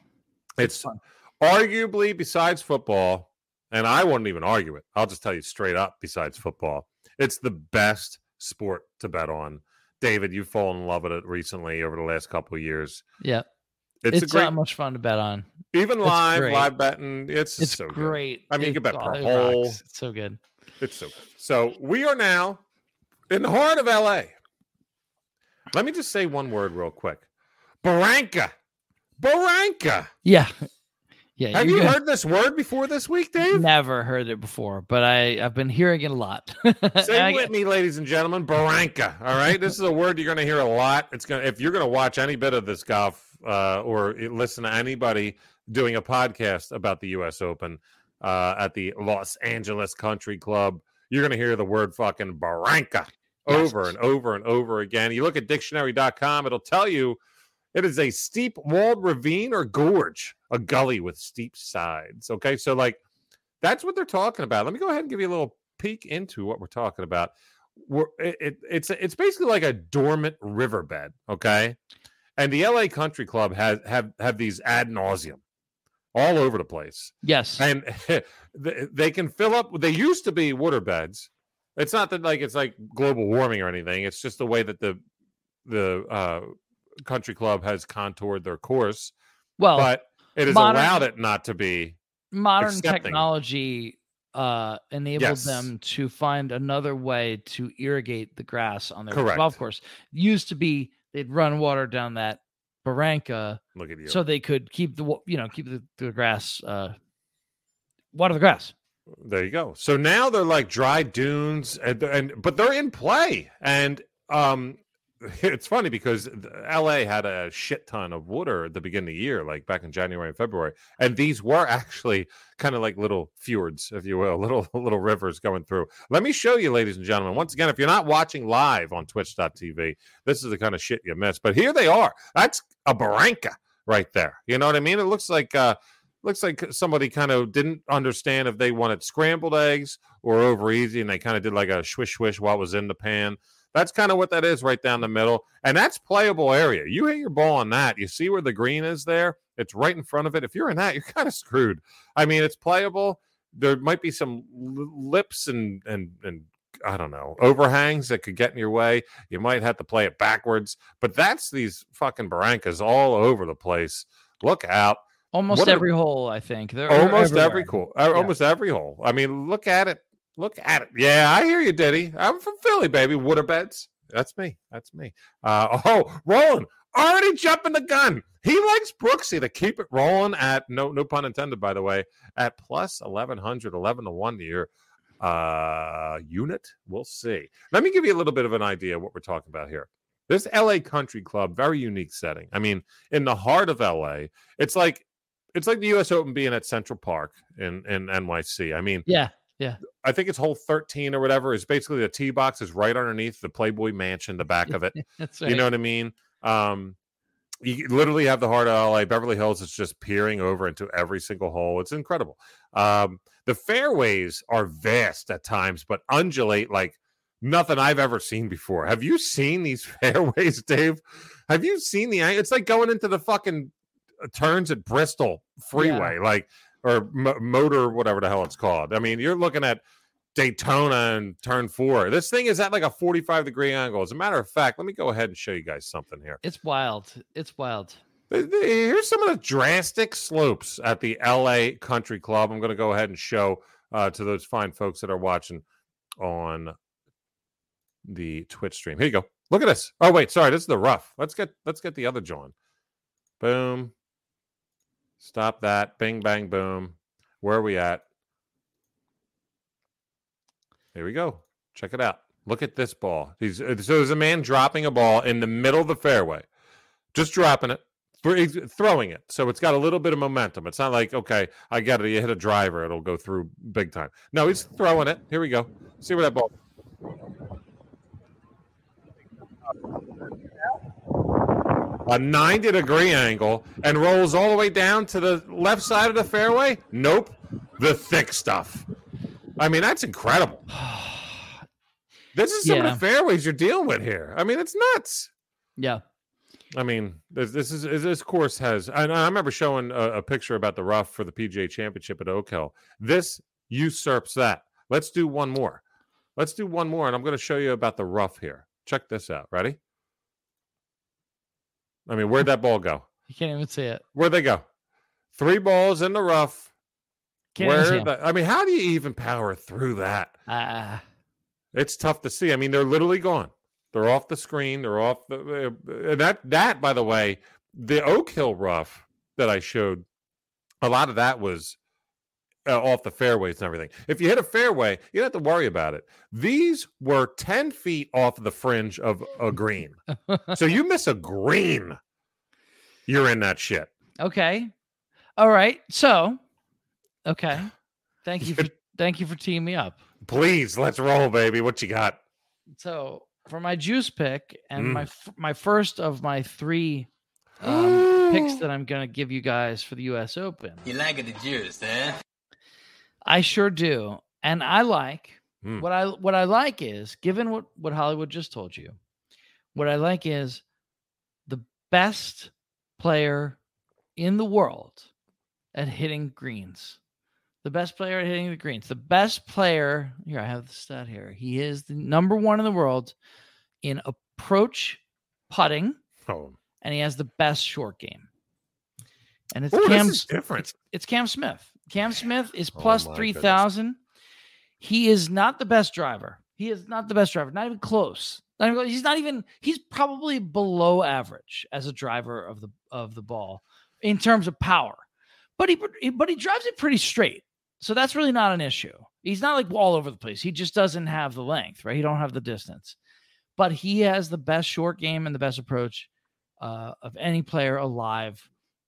It's fun. arguably, besides football, and I wouldn't even argue it. I'll just tell you straight up, besides football, it's the best sport to bet on. David, you've fallen in love with it recently over the last couple of years. Yeah. It's, It's, a great, not much fun to bet on. even it's live, great. live betting. It's It's so good. great. I mean, you can It's bet per all- it hole. It's so good. It's so good. So we are now in the heart of LA. Let me just say one word real quick. Barranca. Barranca. Yeah. Yeah. Have you good. heard this word before this week, Dave? Never heard it before, but I I've been hearing it a lot. Say with me, ladies and gentlemen. Barranca. All right. This is a word you're going to hear a lot. It's going to, if you're going to watch any bit of this golf uh, or listen to anybody doing a podcast about the U.S. Open uh, at the Los Angeles Country Club, you're going to hear the word fucking Barranca over Yes. and over and over again. You look at dictionary.com, it'll tell you it is a steep walled ravine or gorge, a gully with steep sides. Okay. So, like, that's what they're talking about. Let me go ahead and give you a little peek into what we're talking about. We're, it, it, it's it's basically like a dormant riverbed, okay? And the LA Country Club has have have these ad nauseum all over the place, yes. and they, they can fill up. They used to be waterbeds. It's not that like it's like global warming or anything. It's just the way that the the uh, country club has contoured their course, well, but it has modern- allowed it not to be. modern accepting. technology uh enabled Yes. them to find another way to irrigate the grass on their Correct. golf course. Used to be they'd run water down that Barranca Look at you. so they could keep the you know keep the, the grass uh water the grass. There you go. So now they're like dry dunes, and, and but they're in play, and um, it's funny because L.A. had a shit ton of water at the beginning of the year, like back in January and February, and these were actually kind of like little fjords, if you will, little little rivers going through. Let me show you, ladies and gentlemen. Once again, if you're not watching live on Twitch.tv, this is the kind of shit you miss. But here they are. That's a barranca right there. You know what I mean? It looks like. uh looks like somebody kind of didn't understand if they wanted scrambled eggs or over easy and they kind of did like a swish swish while it was in the pan. That's kind of what that is right down the middle and that's playable area. You hit your ball on that you see where the green is there it's right in front of it. If you're in that you're kind of screwed. I mean it's playable. There might be some lips and and and I don't know, overhangs that could get in your way. You might have to play it backwards, but that's these fucking barrancas all over the place. Look out Almost What every hole, I think. They're almost every cool, uh, almost every hole. I mean, look at it. Look at it. Yeah, I hear you, Diddy. I'm from Philly, baby. Waterbeds. That's me. That's me. Uh, oh, Roland already jumping the gun. He likes Brooksy to keep it rolling at no no pun intended, by the way, at plus 1100, 11 to one to your uh unit. We'll see. Let me give you a little bit of an idea of what we're talking about here. This LA Country Club, very unique setting. I mean, in the heart of LA, it's like it's like the US Open being at Central Park in in NYC. I mean, Yeah. Yeah. I think it's hole 13 or whatever is basically the tee box is right underneath the Playboy Mansion, the back of it. That's right. You know what I mean? Um, you literally have the heart of LA. Beverly Hills is just peering over into every single hole. It's incredible. Um, the fairways are vast at times, but undulate like nothing I've ever seen before. Have you seen these fairways, Dave? Have you seen the? It's like going into the fucking turns at Bristol Freeway, like or mo- motor, whatever the hell it's called. I mean, you're looking at Daytona and turn four. This thing is at like a 45 degree angle. As a matter of fact, let me go ahead and show you guys something here. It's wild. It's wild. Here's some of the drastic slopes at the LA Country Club. I'm going to go ahead and show uh, to those fine folks that are watching on the Twitch stream. Here you go. Look at this. Oh wait, sorry, this is the rough. Let's get let's get the other John. Boom. Stop that. Bing bang boom. Where are we at? Here we go. Check it out. Look at this ball. He's, uh, so there's a man dropping a ball in the middle of the fairway, just dropping it, throwing it. So it's got a little bit of momentum. It's not like, okay, I got it. You hit a driver, it'll go through big time. No, he's throwing it. Here we go. See where that ball. A 90 degree angle and rolls all the way down to the left side of the fairway? Nope. The thick stuff. I mean, that's incredible. This is some Yeah. of the fairways you're dealing with here. I mean, it's nuts. Yeah. I mean, this, this is this course has. And I remember showing a, a picture about the rough for the PGA Championship at Oak Hill. This usurps that. Let's do one more. Let's do one more, and I'm going to show you about the rough here. Check this out. Ready? I mean, where'd that ball go? You can't even see it. Where'd they go? Three balls in the rough. Can't Where? The, I mean, how do you even power through that? Ah, It's tough to see. I mean, they're literally gone. They're off the screen. They're off the uh, and that that by the way, the Oak Hill rough that I showed, a lot of that was uh, off the fairways and everything. If you hit a fairway, you don't have to worry about it. These were ten feet off the fringe of a green, so you miss a green, you're in that shit. okay. All right. So, okay. Thank you for thank you for teeing me up. Please, let's roll, baby. What you got? So for my juice pick and Mm. my f- my first of my three um, picks that I'm gonna give you guys for the U.S. Open, You like the juice, eh? I sure do, and I like Mm. what I what I like is given what what Hollywood just told you, what I like is the best player in the world at hitting greens. The best player at hitting the greens. The best player, here I have the stat here. He is the number one in the world in approach putting, Oh, and he has the best short game. And it's Ooh, Cam different. it's Cam Smith. Cam Smith is Oh plus goodness. thousand. He is not the best driver. He is not the best driver, not even close. Not even, he's not even. He's probably below average as a driver of the of the ball in terms of power, but he but he drives it pretty straight. So that's really not an issue. He's not like all over the place. He just doesn't have the length, right? He don't have the distance, but he has the best short game and the best approach uh, of any player alive.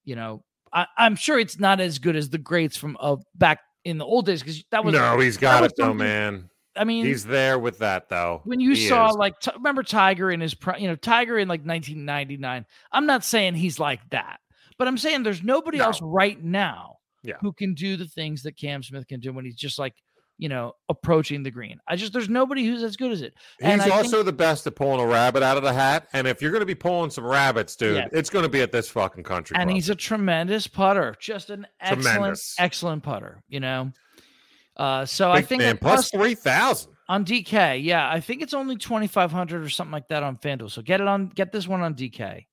You know, I, am sure it's not as good as the greats from uh, back in the old days because that was no, he's got it though, man. I mean, He's there with that though. when you He saw is. like t- remember Tiger in his pri- you know Tiger in like 1999. I'm not saying he's like that, but I'm saying there's nobody No. else right now Yeah. who can do the things that Cam Smith can do when he's just like you know approaching the green. I just there's nobody who's as good as it. And He's I also think- the best at pulling a rabbit out of the hat. And if you're going to be pulling some rabbits, dude, Yeah. it's going to be at this fucking country and club. he's a tremendous putter, just an excellent Tremendous. excellent putter. You know. Uh, so I think man, plus plus three thousand. on DK, yeah, I think it's only 2500 or something like that on FanDuel. So get it on get this one on DK.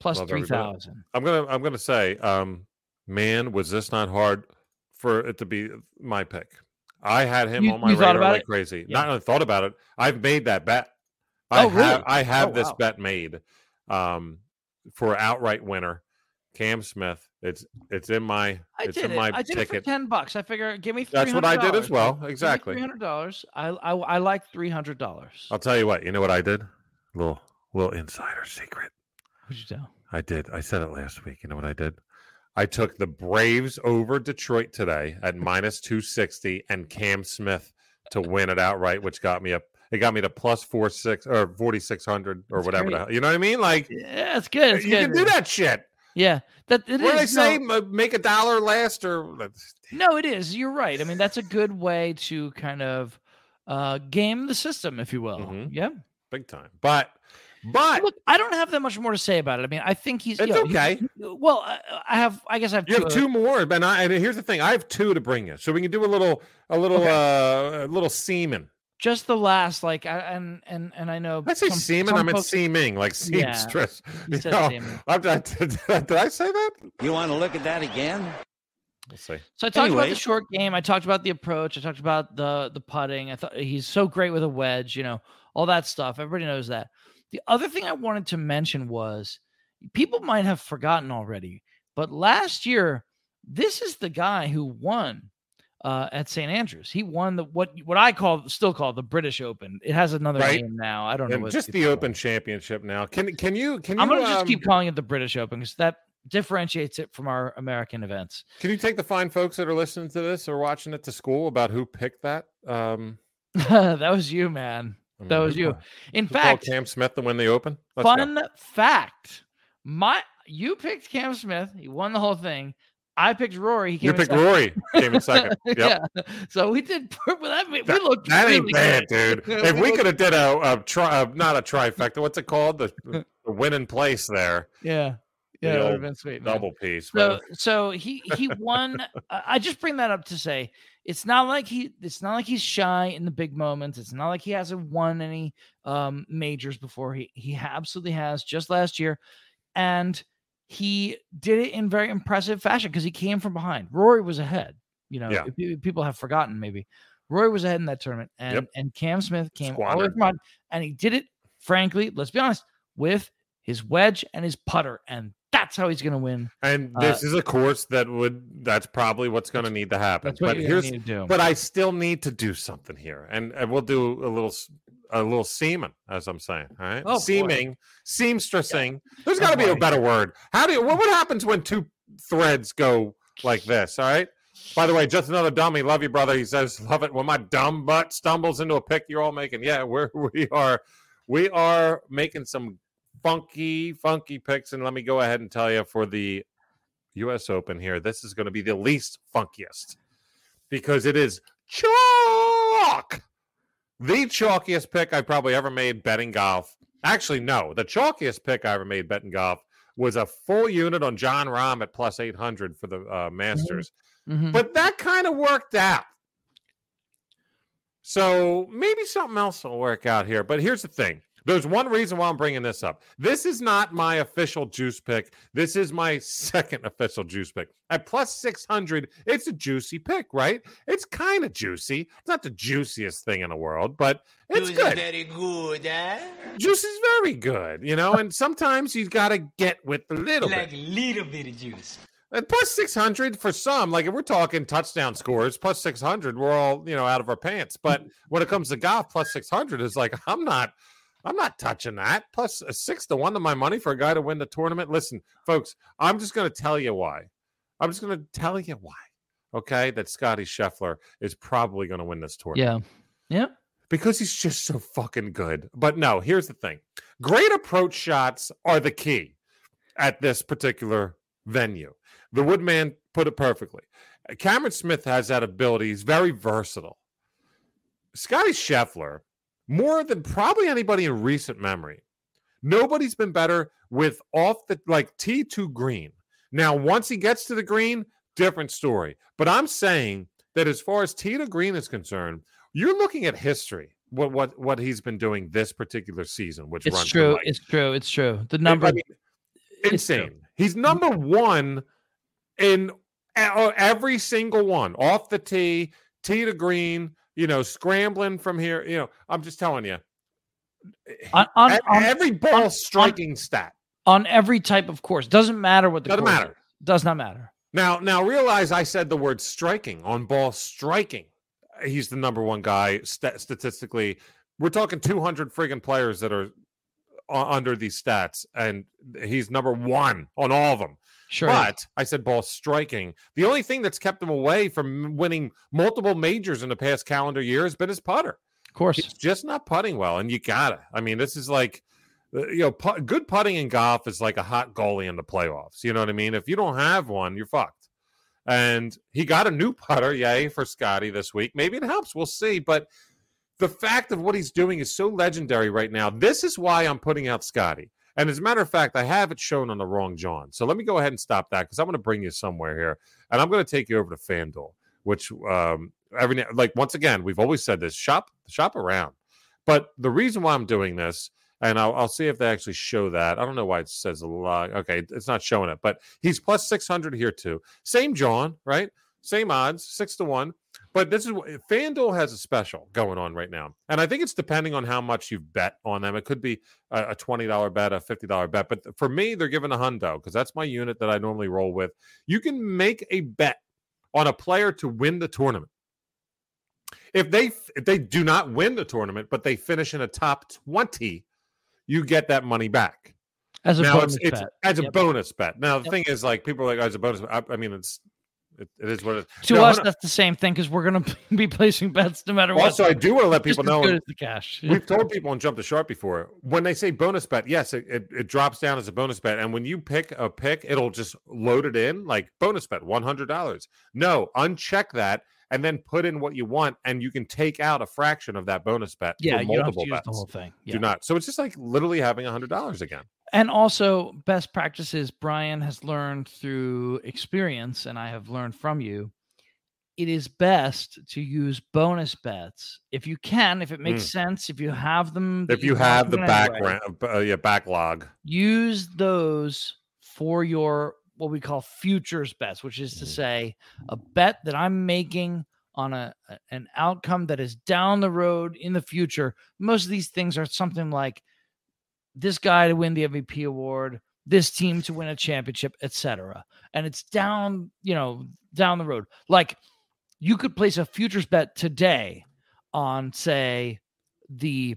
Plus Love 3000. I'm gonna I'm gonna say, um, man, was this not hard for it to be my pick? I had him You- on my radar like it? crazy. Yeah. Not only thought about it, I've made that bet. I Oh, have really? I have Oh, this wow. bet made um for outright winner. Cam Smith. It's it's in my I it's did in it. my I did it for ticket. 10 bucks. I figure give me That's what I did as well. Exactly. $300. I I I like $300. I'll tell you what, you know what I did? Little little insider secret. What'd you do? I did. I said it last week. You know what I did? I took the Braves over Detroit today at minus 260 and Cam Smith to win it outright, which got me up. It got me to plus four six or 4600 or That's whatever. Great. You know what I mean? Like Yeah, it's good. It's you good. can do that shit. Yeah. That it What they no- say? Make a dollar last or No, it is. You're right. I mean, that's a good way to kind of uh game the system, if you will. Mhm. Yeah. big time. But but Look, I don't have that much more to say about it. I mean, I think he's it's you know, he- okay. well, I, I have. I guess I have. You have two- two more, and I and here's the thing: I have two to bring you, so we can do a little, a little, uh, a little semen. Just the last, like, I, and and and I know. I say some- semen. some I meant folks- seaming, like Yeah, seamstress. you You said know, semen. I'm, did, did I say that? You want to look at that again? We'll see. So I talked about the short game. I talked about the approach. I talked about the the putting. I thought he's so great with a wedge. You know, all that stuff. Everybody knows that. The other thing I wanted to mention was people might have forgotten already, but last year, this is the guy who won uh, at St Andrews. He won the what what I call still call the British Open. It has another Right. name now. I don't know. What just the. Open Championship now. Can can you can? I'm gonna just um, keep calling it the British Open because that differentiates it from our American events. Can you take the fine folks that are listening to this or watching it to school about who picked that? Um, that was you, man. I mean, That was you. In fact, Cam Smith to win the Open. Let's go. fun fact: my you picked Cam Smith. He won the whole thing. I picked Rory. He came You in picked second. Rory. Came in second. Yep. yeah. So we did. Well, that, we That, looked. that ain't really bad, good. dude. If we could have did a, a tri, not a trifecta. What's it called? The, the winning place there, Yeah. Yeah. It would have been sweet. man. double piece. So, but- so he he won. I just bring that up to say it's not like he it's not like he's shy in the big moments. It's not like he hasn't won any um majors before. He he absolutely has just last year, and he did it in very impressive fashion because he came from behind. Rory was ahead. You know, Yeah. people have forgotten maybe. Rory was ahead in that tournament, and Yep. and Cam Smith came all the way from behind, and he did it. Frankly, let's be honest, with his wedge and his putter, and that's how he's going to win. and uh, this is a course that would. That's probably what's going to need to happen. But here's need to do. but I still need to do something here, and, and we'll do a little a little seaming, as I'm saying. All right, Oh, boy. seaming, seamstressing. There's got to be a better word. How do you, what, what happens when two threads go like this? All right. By the way, just another dummy. Love you, brother. He says, "Love it when my dumb butt stumbles into a pick you're all making." Yeah, we're we are we are making some funky, funky picks, and let me go ahead and tell you for the U.S. Open here, this is going to be the least funkiest because it is chalk. The chalkiest pick I probably ever made betting golf. Actually, no, the chalkiest pick I ever made betting golf was a full unit on Jon Rahm at plus 800 for the uh, Masters. Mhm. But that kind of worked out. So maybe something else will work out here. But here's the thing There's one reason why I'm bringing this up. This is not my official juice pick. This is my second official juice pick. At plus 600, it's a juicy pick, right? It's kind of juicy. It's not the juiciest thing in the world, but it's good. very good, eh? Juice is very good, you know, and sometimes you've got to get with a little bit. little bit of juice. And plus 600 for some, like if we're talking touchdown scores, plus 600, we're all, you know, out of our pants. But when it comes to golf, plus 600 is like, I'm not, I'm not touching that. Plus a six to one to my money for a guy to win the tournament. Listen, folks, I'm just going to tell you why. I'm just going to tell you why. Okay. That Scotty Scheffler is probably going to win this tournament Yeah. Yeah. because he's just so fucking good. But no, here's the thing great approach shots are the key at this particular venue. The Woodman put it perfectly. Cameron Smith has that ability. He's very versatile. Scotty Scheffler, more than probably anybody in recent memory, nobody's been better with off the like T to green. Now, once he gets to the green, different story. But I'm saying that as far as T to green is concerned, you're looking at history. What what what he's been doing this particular season, which It's runs true. like, It's true. It's true. The I number. mean, It's true. insane. He's number one in e- uh, every single one, off the tee, tee to green. You know, scrambling from here. You know, I'm just telling you, on, on, on, every ball striking stat on every type of course. Doesn't matter what the doesn't matter. is. Does not matter. Now, now realize I said the word striking on ball striking. He's the number one guy st- statistically. We're talking 200 friggin' players that are under these stats, and he's number one on all of them. Sure. But I said ball striking. The only thing that's kept him away from winning multiple majors in the past calendar year has been his putter. of course. He's just not putting well, and you gotta. I mean, this is like, uh, you know, pu- good putting in golf is like a hot goalie in the playoffs. You know what I mean? If you don't have one, you're fucked. And he got a new putter, yay, for Scotty this week. Maybe it helps. We'll see. But the fact of what he's doing is so legendary right now. This is why I'm putting out Scotty. And as a matter of fact, I have it shown on the wrong John. So let me go ahead and stop that because I'm going to bring you somewhere here, and I'm going to take you over to FanDuel, which um, every like once again we've always said this shop shop around. But the reason why I'm doing this, and I'll, I'll see if they actually show that. I don't know why it says a lot. Okay, it's not showing it, but he's plus 600 here too. Same John, right? Same odds, six to one. But this is what eh, FanDuel has a special going on right now. And I think it's depending on how much you've bet on them. It could be a, a $20 bet, a $50 bet. But for me, they're giving a hundo because that's my unit that I normally roll with. You can make a bet on a player to win the tournament. If they if they do not win the tournament, but they finish in a top 20, you get that money back. As a now bonus it's, it's bet. as a Yep. bonus bet. Now the Yep. thing is, like people are like oh, as a bonus. I, I mean, it's it, it is what it is. To No, us, that's the same thing because we're going to be placing bets no matter what. Also, I do want to let people as know. good as the cash. We've told people on Jump the Sharp before when they say bonus bet, yes, it, it, it drops down as a bonus bet. And when you pick a pick, it'll just load it in like bonus bet, $100. No, uncheck that and then put in what you want, and you can take out a fraction of that bonus bet yeah, for you don't have to multiple use bets. the whole thing. Yeah. Do not. So it's just like literally having $100 again. And also, best practices Brian has learned through experience, and I have learned from you. It is best to use bonus bets if you can, if it makes sense, if you have them. Mm. If you have the them anyway, background, uh, yeah, backlog. use those for your what we call futures bets, which is to Mhm. say a bet that I'm making on a- an outcome that is down the road in the future. Most of these things are something like this guy to win the MVP award, this team to win a championship, etc. And it's down, you know, down the road. Like you could place a futures bet today on say the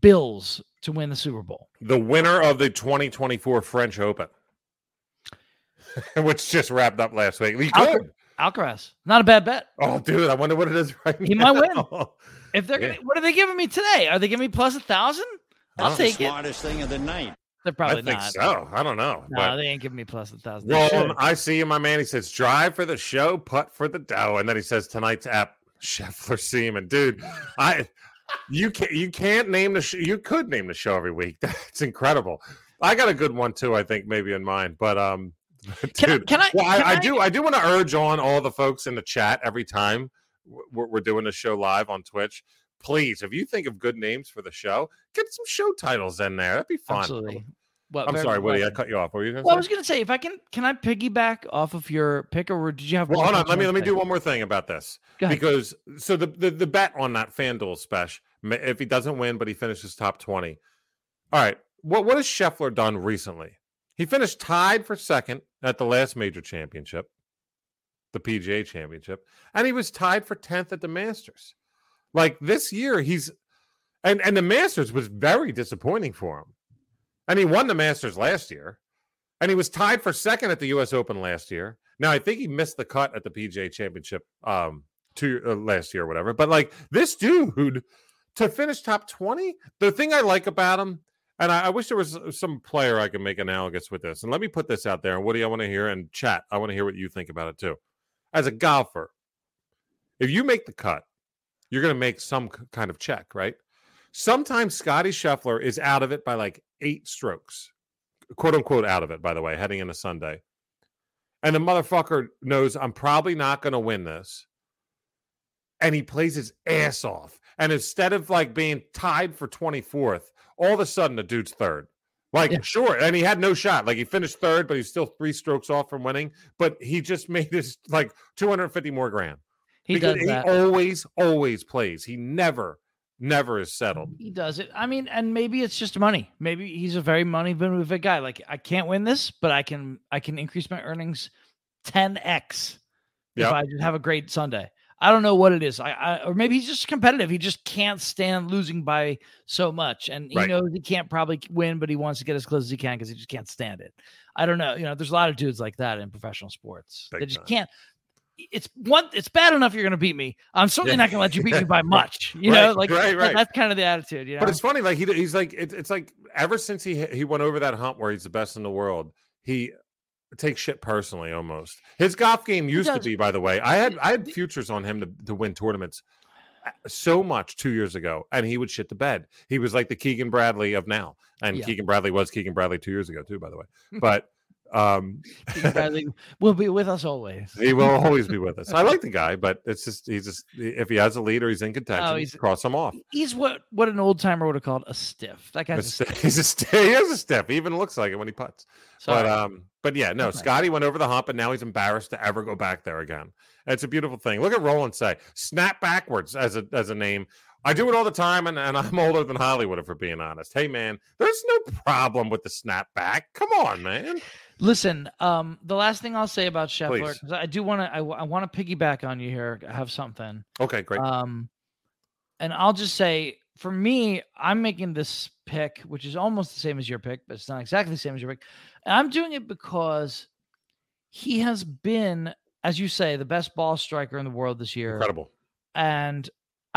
Bills to win the Super Bowl. The winner of the 2024 French Open, which just wrapped up last week. We could. Alcaraz, not a bad bet. Oh, dude, I wonder what it is right He now. might win. If they're Yeah. gonna, what are they giving me today? Are they giving me plus a thousand? I'll Huh? take it. Smartest thing of the night. They're probably I think not. so. I don't know. No, but they ain't giving me plus a thousand. Well, should. I see you, my man. He says, drive for the show, putt for the dough. And then he says, tonight's app, Scheffler Seaman. Dude, I you can't you can't name the show. You could name the show every week. That's incredible. I got a good one too, I think, maybe in mind. But um Can I- dude, can I- well, can I, I I- do I do want to urge on all the folks in the chat every time we're, we're doing the show live on Twitch. Please, if you think of good names for the show, get some show titles in there. That'd be fun. Absolutely. Well, I'm sorry, Woody. I cut you off. What were you going Well, I was gonna say if I can, can I piggyback off of your pick, or did you have? Well, one hold on. Let me let me do one more thing about this because so the, the the bet on that FanDuel special, if he doesn't win but he finishes top twenty, all right. What what has Scheffler done recently? He finished tied for second at the last major championship, the PGA Championship, and he was tied for tenth at the Masters. Like this year, he's and and the Masters was very disappointing for him, and he won the Masters last year, and he was tied for second at the U.S. Open last year. Now I think he missed the cut at the PGA Championship um two uh, last year or whatever. But like this dude to finish top twenty, the thing I like about him, and I, I wish there was uh, some player I could make analogous with this. And let me put this out there. And Woody, I want to hear and chat. I want to hear what you think about it too. As a golfer, if you make the cut, you're going to make some kind of check, right? Sometimes Scotty Scheffler is out of it by like eight strokes, quote unquote, out of it, by the way, heading into Sunday. And the motherfucker knows I'm probably not going to win this. And he plays his ass off. And instead of like being tied for 24th, all of a sudden the dude's third. Like, Yeah. sure. And he had no shot. Like, he finished third, but he's still three strokes off from winning. But he just made his like 250 more grand. He because does he that. always, always plays. He never, never is settled. He does it. I mean, and maybe it's just money. Maybe he's a very money motivated guy. Like I can't win this, but I can I can increase my earnings 10x if Yep. I just have a great Sunday. I don't know what it is. I, I or maybe he's just competitive. He just can't stand losing by so much, and he Right. knows he can't probably win, but he wants to get as close as he can because he just can't stand it. I don't know. You know, there's a lot of dudes like that in professional sports. Big they just time. can't. It's one. It's bad enough you're going to beat me. I'm certainly Yeah. not going to let you beat me by much. You know, like right, right. that's kind of the attitude. You know, But it's funny, like he he's like it, it's like ever since he he went over that hump where he's the best in the world, he takes shit personally almost. His golf game used to be, by the way. I had I had futures on him to, to win tournaments uh, so much two years ago, and he would shit the bed. He was like the Keegan Bradley of now, and Yeah. Keegan Bradley was Keegan Bradley two years ago too, by the way. But um will be with us always. he will always be with us. I like the guy, but it's just he's just if he has a lead or he's in contention, Oh, he's- cross him off. He's what what an old timer would have called a stiff. That guy's a He's stiff. he's a st- he has a step. He even looks like it when he puts. Sorry. But um, but yeah, no, Okay. Scotty went over the hump and now he's embarrassed to ever go back there again. It's a beautiful thing. Look at Roland say, snap backwards as a as a name. I do it all the time, and, and I'm older than Hollywood, if we're being honest. Hey man, there's no problem with the snap back. Come on, man. Listen, um, the last thing I'll say about Scheffler, Please. 'cause I do want to, I, want to piggyback on you here. I have something. Okay, great. Um, and I'll just say, for me, I'm making this pick, which is almost the same as your pick, but it's not exactly the same as your pick. And I'm doing it because he has been, as you say, the best ball striker in the world this year. Incredible. And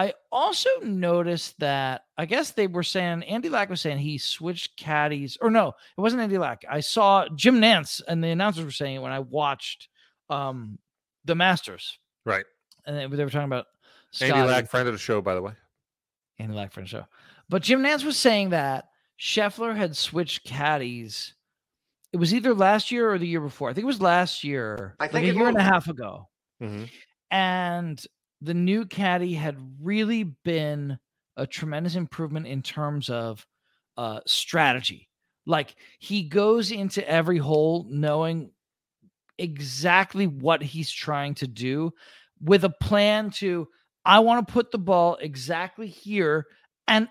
I also noticed that I guess they were saying Andy Lack was saying he switched caddies, or no, it wasn't Andy Lack. I saw Jim Nantz and the announcers were saying it when I watched um the Masters, Right. and they, they were talking about Andy Scotty- Lack, friend of the show, by the way. Andy Lack friend of the show. But Jim Nantz was saying that Scheffler had switched caddies. It was either last year or the year before. I think it was last year, I like think a it year and a half ago. Mhm. And the new caddy had really been a tremendous improvement in terms of uh, strategy. Like he goes into every hole knowing exactly what he's trying to do with a plan to, I want to put the ball exactly here and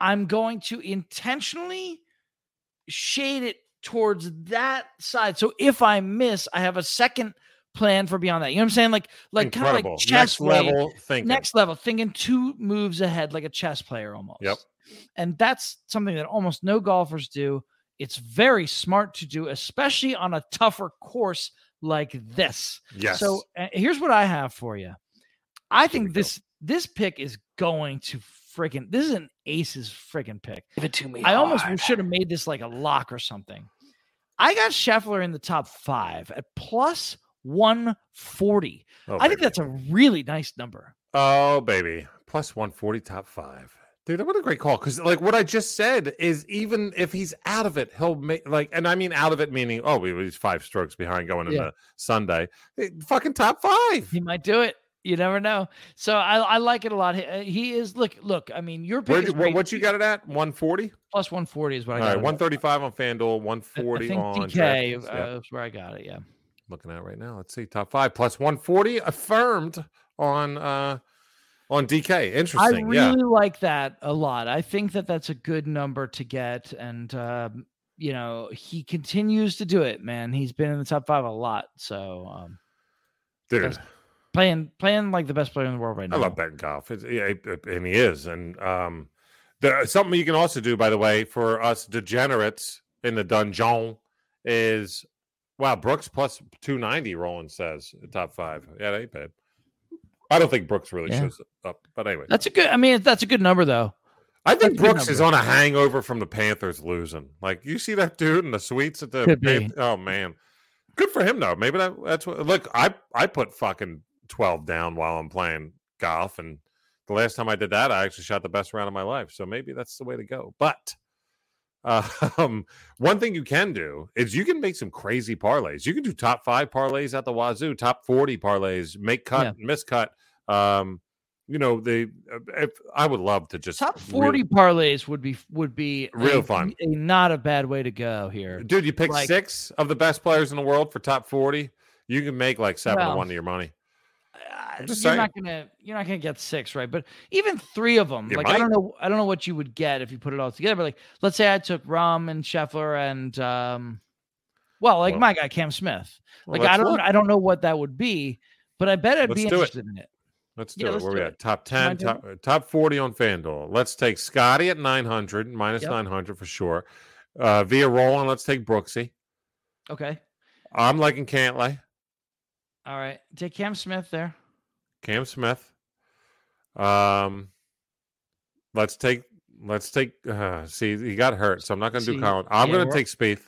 I'm going to intentionally shade it towards that side. So if I miss, I have a second plan for beyond that. You know what I'm saying? Like like kind of like chess Next way- level thinking. next level, thinking two moves ahead like a chess player almost. Yep. And that's something that almost no golfers do. It's very smart to do, especially on a tougher course like this. Yes. So uh, here's what I have for you. I we think go. this this pick is going to freaking this is an aces freaking pick. Give it to me. I almost should have made this like a lock or something. I got Scheffler in the top five at plus 140. Oh, I think that's a really nice number. Oh, baby. Plus 140, top five. Dude, what a great call. Because, like, what I just said is even if he's out of it, he'll make, like, and I mean out of it, meaning, oh, he's five strokes behind going into Yeah. Sunday. Eh, Fucking top five. He might do it. You never know. So I, I like it a lot. He, uh, he is look look. I mean, your pick Where, what, what you got it at? 140? plus one forty is what I got. right, it at. 135 on FanDuel, 140 I think on DK DraftKings. uh, Yeah. is where I got it. Yeah. Looking at right now. Let's see. Top five plus 140 affirmed on uh on DK. Interesting. I really yeah. like that a lot. I think that that's a good number to get, and um, you know he continues to do it. Man, he's been in the top five a lot. So um, Dude, playing playing like the best player in the world right now. I love betting golf. It's, yeah, it- it- and he is. And um, there something you can also do, by the way, for us degenerates in the dungeon is wow, Brooks plus 290, Roland says, top five. Yeah, that ain't bad. I don't think Brooks really Yeah. shows up, but anyway. That's a good. I mean, that's a good number though. I think that's Brooks is on a hangover from the Panthers losing. Like you see that dude in the suites at the Could. Panth- oh man, good for him though. Maybe that, that's what. Look, I I put fucking twelve down while I'm playing golf, and the last time I did that, I actually shot the best round of my life. So maybe that's the way to go. But uh, um, one thing you can do is you can make some crazy parlays. You can do top five parlays at the wazoo, top forty parlays, make cut, miss cut. Um, you know, they. uh, If I would love to just Top really- forty parlays would be would be Real a- fun. A, not a bad way to go here. Dude, you pick Like- six of the best players in the world for top 40. You can make like seven to one of your money. Just you're saying. not gonna you're not gonna get six right, but even three of them. You like I don't know I don't know what you would get if you put it all together. But like let's say I took Rahm and Scheffler and um, well, like Well, my guy Cam Smith. Well, Like I don't look. I don't know what that would be, but I bet I'd Let's be do it. interested in it. Let's yeah, do let's it. Where do we it. at? Top 10, top, uh, top 40 on FanDuel. Let's take Scotty at 900, minus Yep. 900 for sure. Uh, via Roland, let's take Brooksy. Okay. I'm liking Cantlay, All right. Take Cam Smith there. Cam Smith. Um, let's take, let's take, uh, see, he got hurt, so I'm not going to do Colin. I'm yeah, going to take Spieth.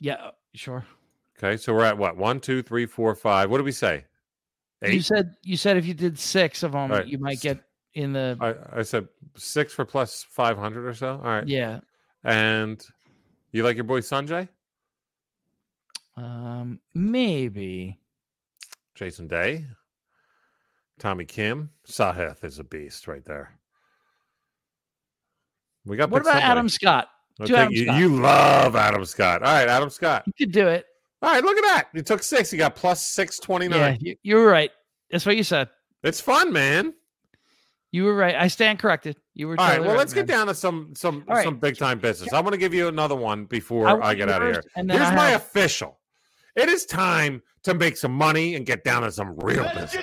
Yeah, uh, sure. Okay, so we're at what? One, two, three, four, five. What did we say? You said you said if you did six of them, Right. you might get in the I, I said six for plus 500 or so. All right. yeah. And you like your boy Sungjae? Um, maybe. Jason Day, Tommy Kim, Sahith is a beast right there. We got. What about somebody. Adam Scott? Do Okay, Adam you, Scott. you love Adam Scott. All right, Adam Scott. You could do it. All right, look at that. You took six. You got plus six twenty nine. Yeah, you, you were right. That's what you said. It's fun, man. You were right. I stand corrected. You were. All right, totally well, right, let's get down to some some All right, some big time business. I'm going to give you another one before I I, get out of here. Here's I my official. It is time to make some money and get down to some real business.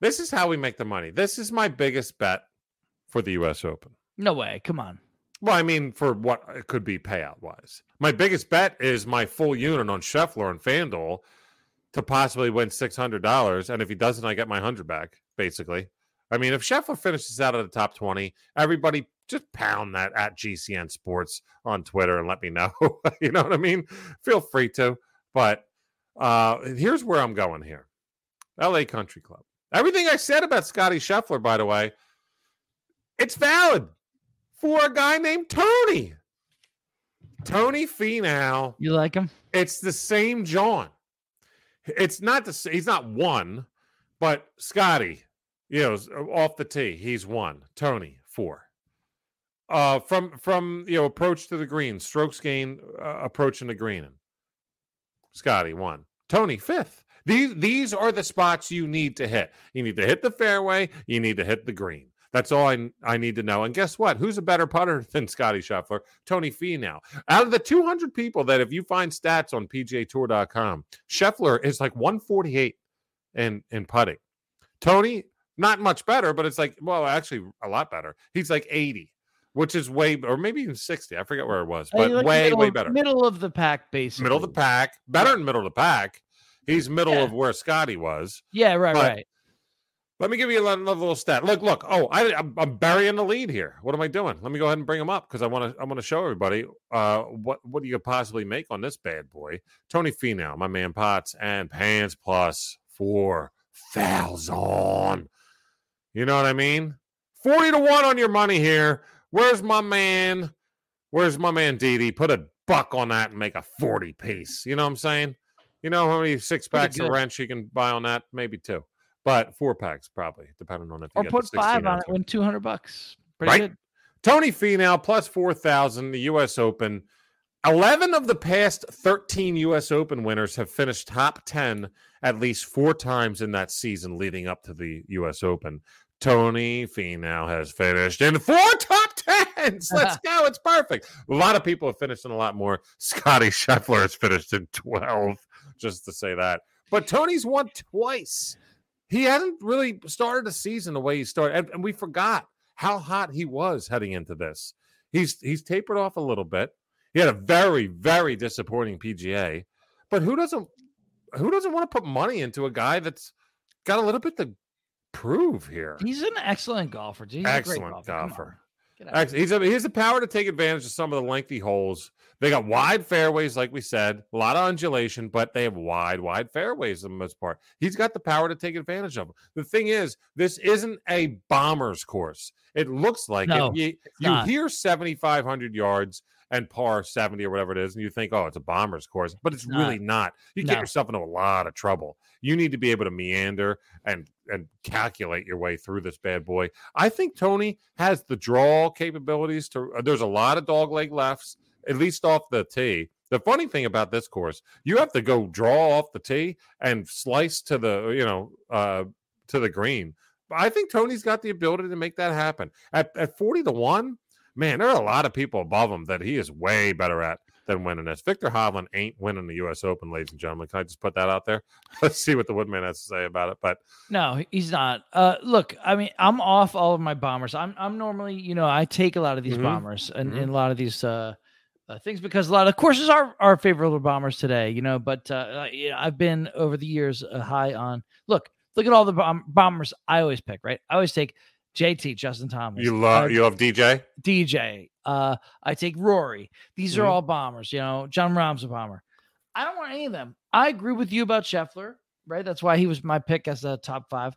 This is how we make the money. This is my biggest bet for the U.S. Open. No way. Come on. Well, I mean, for what it could be payout wise. My biggest bet is my full unit on Scheffler and FanDuel to possibly win six hundred dollars, and if he doesn't, I get my hundred back. Basically, I mean, if Scheffler finishes out of the top twenty, everybody just pound that at GCN Sports on Twitter and let me know. you know what I mean? Feel free to. But uh here's where I'm going here: L.A. Country Club. Everything I said about Scotty Scheffler, by the way, it's valid for a guy named Tony. Tony Finau. You like him? It's the same John. It's not the he's not one, but Scotty, you know, off the tee, he's one. Tony four. Uh, from from you know approach to the green, strokes gain, uh, approaching the green. Scotty one. Tony fifth. These these are the spots you need to hit. You need to hit the fairway. You need to hit the green. That's all I, I need to know. And guess what? Who's a better putter than Scotty Scheffler? Tony Finau. Out of the 200 people that, if you find stats on PGAtour.com, Scheffler is like 148 in in putting. Tony, not much better, but it's like, well, actually, a lot better. He's like 80, which is way, or maybe even 60. I forget where it was, Uh, but like way, middle way better. Middle of the pack, basically. Middle of the pack, better than middle of the pack. He's middle Yeah. of where Scotty was. Yeah, right, but- right. Let me give you another little stat. Look, look. Oh, I, I'm, I'm burying the lead here. What am I doing? Let me go ahead and bring him up because I want to. I want to show everybody uh, what what you could possibly make on this bad boy. Tony Finau, my man Potts, and Pants plus four thousand. You know what I mean? Forty to one on your money here. Where's my man? Where's my man Didi? Put a buck on that and make a forty piece. You know what I'm saying? You know how many six packs of wrench you can buy on that? Maybe two, but four packs probably, depending on if you Or put five on it, win two hundred bucks. Pretty Right? good. Tony Finau plus 4,000, the U.S. Open. 11 of the past 13 U.S. Open winners have finished top 10 at least four times in that season leading up to the U.S. Open. Tony Finau has finished in four top 10s. Let's go. It's perfect. A lot of people have finished in a lot more. Scotty Scheffler has finished in 12, just to say that. But Tony's won twice. He hasn't really started the season the way he started. And, and we forgot how hot he was heading into this. He's he's tapered off a little bit. He had a very very disappointing PGA, but who doesn't who doesn't want to put money into a guy that's got a little bit to prove here? He's an excellent golfer. He's a great Excellent golfer. Golfer. Get out. Ex- He's a, he has the power to take advantage of some of the lengthy holes. They got wide fairways, like we said, a lot of undulation, but they have wide, wide fairways for the most part. He's got the power to take advantage of them. The thing is, this isn't a bomber's course. It looks like No, it. You, you not. hear 7,500 yards and par 70 or whatever it is, and you think, oh, it's a bomber's course, but it's Not. really not. You get yourself into a lot of trouble. You need to be able to meander and and calculate your way through this bad boy. I think Tony has the draw capabilities to. uh, There's a lot of dog leg lefts, at least off the tee. The funny thing about this course, you have to go draw off the tee and slice to the you know uh, to the green. I think Tony's got the ability to make that happen. At at forty to one, man, there are a lot of people above him that he is way better at than winning this. Viktor Hovland ain't winning the U.S. Open, ladies and gentlemen. Can I just put that out there? Let's see what the Woodman has to say about it. But No, he's not. Uh, look, I mean, I'm off all of my bombers. I'm I'm normally, you know, I take a lot of these Mhm. bombers and, Mhm. and a lot of these uh, uh, things because a lot of courses are our favorite bombers today, you know. But uh, I've been over the years uh, high on. Look, look at all the bomb- bombers I always pick. Right, I always take JT, Justin Thomas. you love you love DJ. DJ. Uh, I take Rory. These are Mhm. all bombers. You know, Jon Rahm's a bomber. I don't want any of them. I agree with you about Scheffler, right? That's why he was my pick as a top five.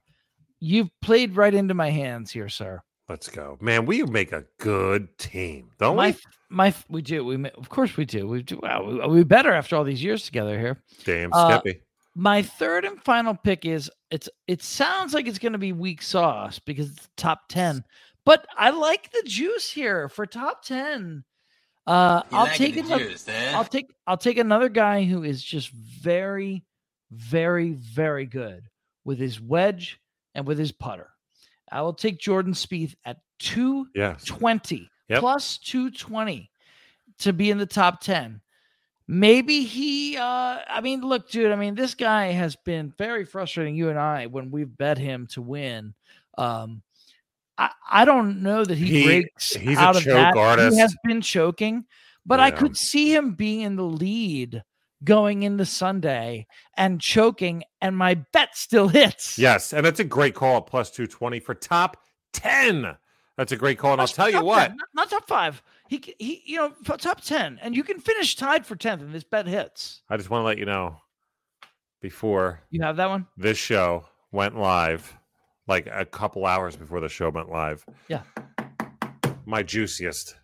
You've played right into my hands here, sir. Let's go, man. We make a good team, don't my, we? my, we do. We, of course, we do. We do. Wow, we, we better after all these years together here. Damn, uh, My third and final pick is it's. It sounds like it's going to be weak sauce because it's top ten, but I like the juice here for top ten. Uh, I'll like take the another. juice, eh? I'll take I'll take another guy who is just very, very, very good with his wedge and with his putter. I will take Jordan Spieth at 220 yes. yep. plus 220 to be in the top ten. Maybe he. uh I mean, look, dude. I mean, this guy has been very frustrating. You and I when we've bet him to win. Um, I, I don't know that he, He- breaks he's a out of choke that. artist. He has been choking, but I could see him being in the lead going into Sunday and choking, and my bet still hits. Yes, and it's a great call at plus two twenty for top ten. That's a great call, and I'll tell you what. 10, not, not top five. He he, you know, top ten, and you can finish tied for tenth, and this bet hits. I just want to let you know before You have that one? this show went live, like a couple hours before the show went live. Yeah. My juiciest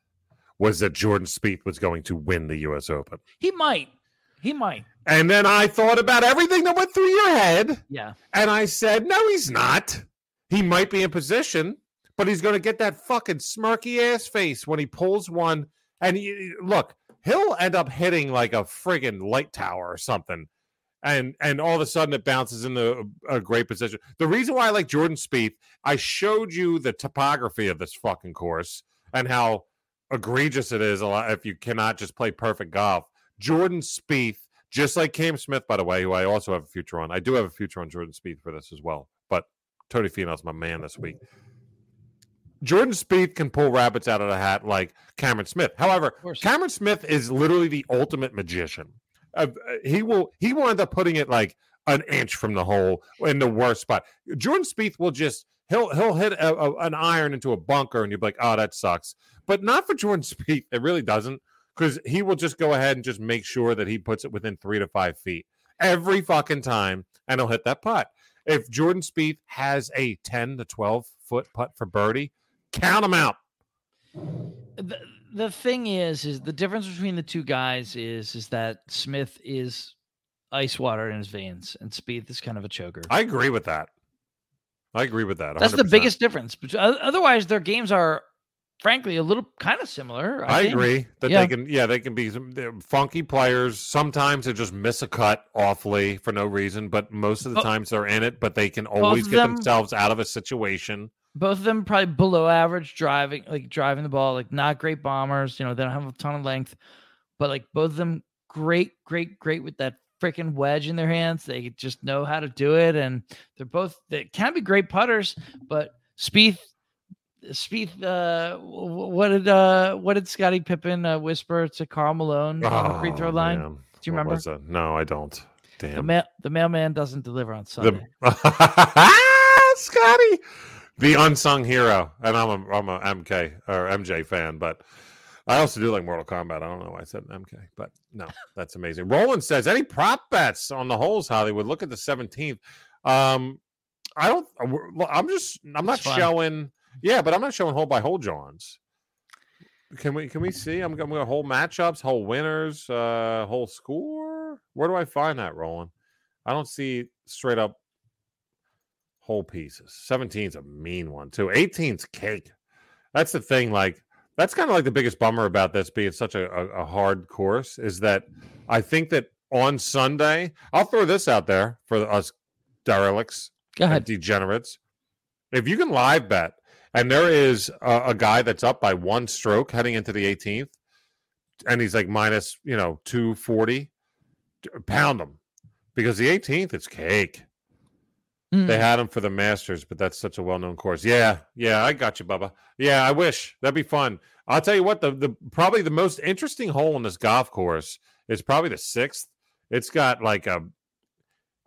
was that Jordan Spieth was going to win the U.S. Open, He might. He might. and then I thought about everything that went through your head, Yeah. and I said, "No, he's not. He might be in position, but he's going to get that fucking smirky ass face when he pulls one." And he, look, he'll end up hitting like a friggin' light tower or something. And and all of a sudden it bounces into a, a great position. The reason why I like Jordan Spieth, I showed you the topography of this fucking course and how egregious it is a lot if you cannot just play perfect golf. Jordan Spieth, just like Cam Smith, by the way, who I also have a future on. I do have a future on Jordan Spieth for this as well. But Tony Finau's my man this week. Jordan Spieth can pull rabbits out of the hat like Cameron Smith. However. Cameron Smith is literally the ultimate magician. Uh, uh, he will he will end up putting it like an inch from the hole in the worst spot. Jordan Spieth will just he'll he'll hit a, a- an iron into a bunker and you'll be like, oh, that sucks. But not for Jordan Spieth. It really doesn't because he will just go ahead and just make sure that he puts it within three to five feet every fucking time, and he'll hit that putt. If Jordan Spieth has a ten to twelve foot putt for birdie, count him out. the, the thing is is the difference between the two guys is is that smith is ice water in his veins, and Spieth is kind of a choker. I agree with that. I agree with that. That's the biggest difference. But otherwise, their games are, frankly, a little kind of similar. I think. agree that Yeah. they can. Yeah, they can be some funky players. Sometimes they just miss a cut awfully for no reason, but most of the times they're in it. But they can always get them- themselves out of a situation. Both of them probably below average driving, like driving the ball, like not great bombers. You know, they don't have a ton of length, but like both of them, great, great, great with that freaking wedge in their hands. They just know how to do it, and they're both they can be great putters. But Spieth, Spieth, uh, what did uh, what did Scottie Pippen uh, whisper to Karl Malone on the free throw Oh, line? man. Do you What remember? No, I don't. The Damn. the mailman doesn't deliver on Sunday. The Scotty, the unsung hero, and I'm a I'm a MK or MJ fan, but I also do like Mortal Kombat. I don't know why I said MK, but no, that's amazing. Roland says, any prop bets on the holes? Hollywood. Look at the 17th. Um, I don't. uh, I'm just. I'm not showing. Yeah, but I'm not showing hole by hole Johns. Can we can we see? I'm going to hole matchups, hole winners, uh, hole score. Where do I find that, Roland? I don't see straight up whole pieces. 17's a mean one too. 18's cake. That's the thing. Like that's kind of like the biggest bummer about this being such a, a, a hard course is that I think that on Sunday, I'll throw this out there for us derelicts Go ahead. degenerates. If you can live bet, and there is a, a guy that's up by one stroke heading into the 18th, and he's like minus, you know, 240, d- pound him because the 18th is cake. Mm. They had him for the Masters, but that's such a well-known course. Yeah, yeah, I got you, Bubba. Yeah, I wish that'd be fun. I'll tell you what, the the probably the most interesting hole in this golf course is probably the sixth. It's got like a,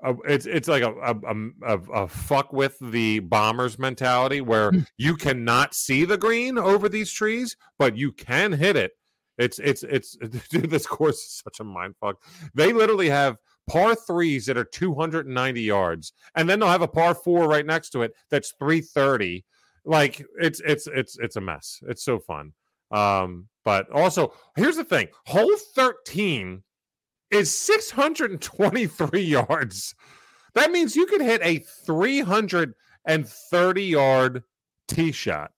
it's it's like a a, a a a fuck with the bombers mentality where you cannot see the green over these trees, but you can hit it. It's it's it's dude, this course is such a mind fuck. They literally have par threes that are 290 yards, and then they'll have a par four right next to it that's 330. Like it's it's it's it's a mess. It's so fun. Um, but also here's the thing: hole 13 is 623 yards. That means you could hit a 330 yard tee shot,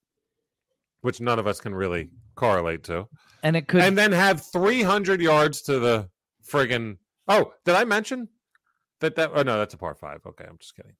which none of us can really correlate to and it could and then have 300 yards to the friggin' oh did i mention that that oh no that's a par five okay i'm just kidding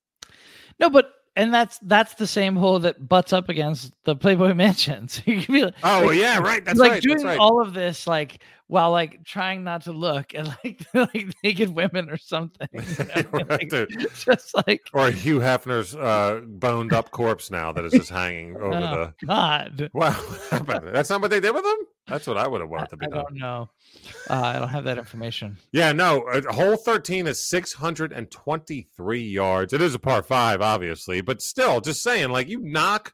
No, but and that's that's the same hole that butts up against the Playboy Mansion. So you can be like, oh like, yeah right that's like right doing that's right all of this like while like trying not to look at like like naked women or something. you know? Right, Like, just like or hugh hefner's uh boned up corpse now that is just hanging over oh, the God. wow that's not what they did with him that's what i would have wanted to be I done don't know. Uh, I don't have that information. Yeah, no. Uh, hole 13 is 623 yards. It is a par five, obviously, but still, just saying, like, you knock,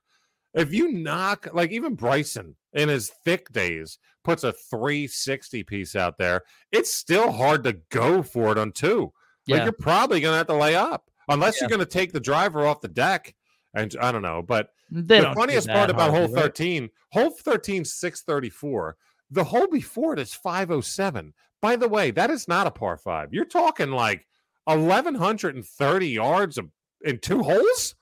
if you knock, like, even Bryson in his thick days puts a 360 piece out there, it's still hard to go for it on two. Like, Yeah. you're probably going to have to lay up unless Yeah. you're going to take the driver off the deck. And I don't know, but They the funniest part about hole hardly, right? 13, hole 13 634. The hole before it is 507. By the way, that is not a par 5. You're talking like 1130 yards of, in two holes?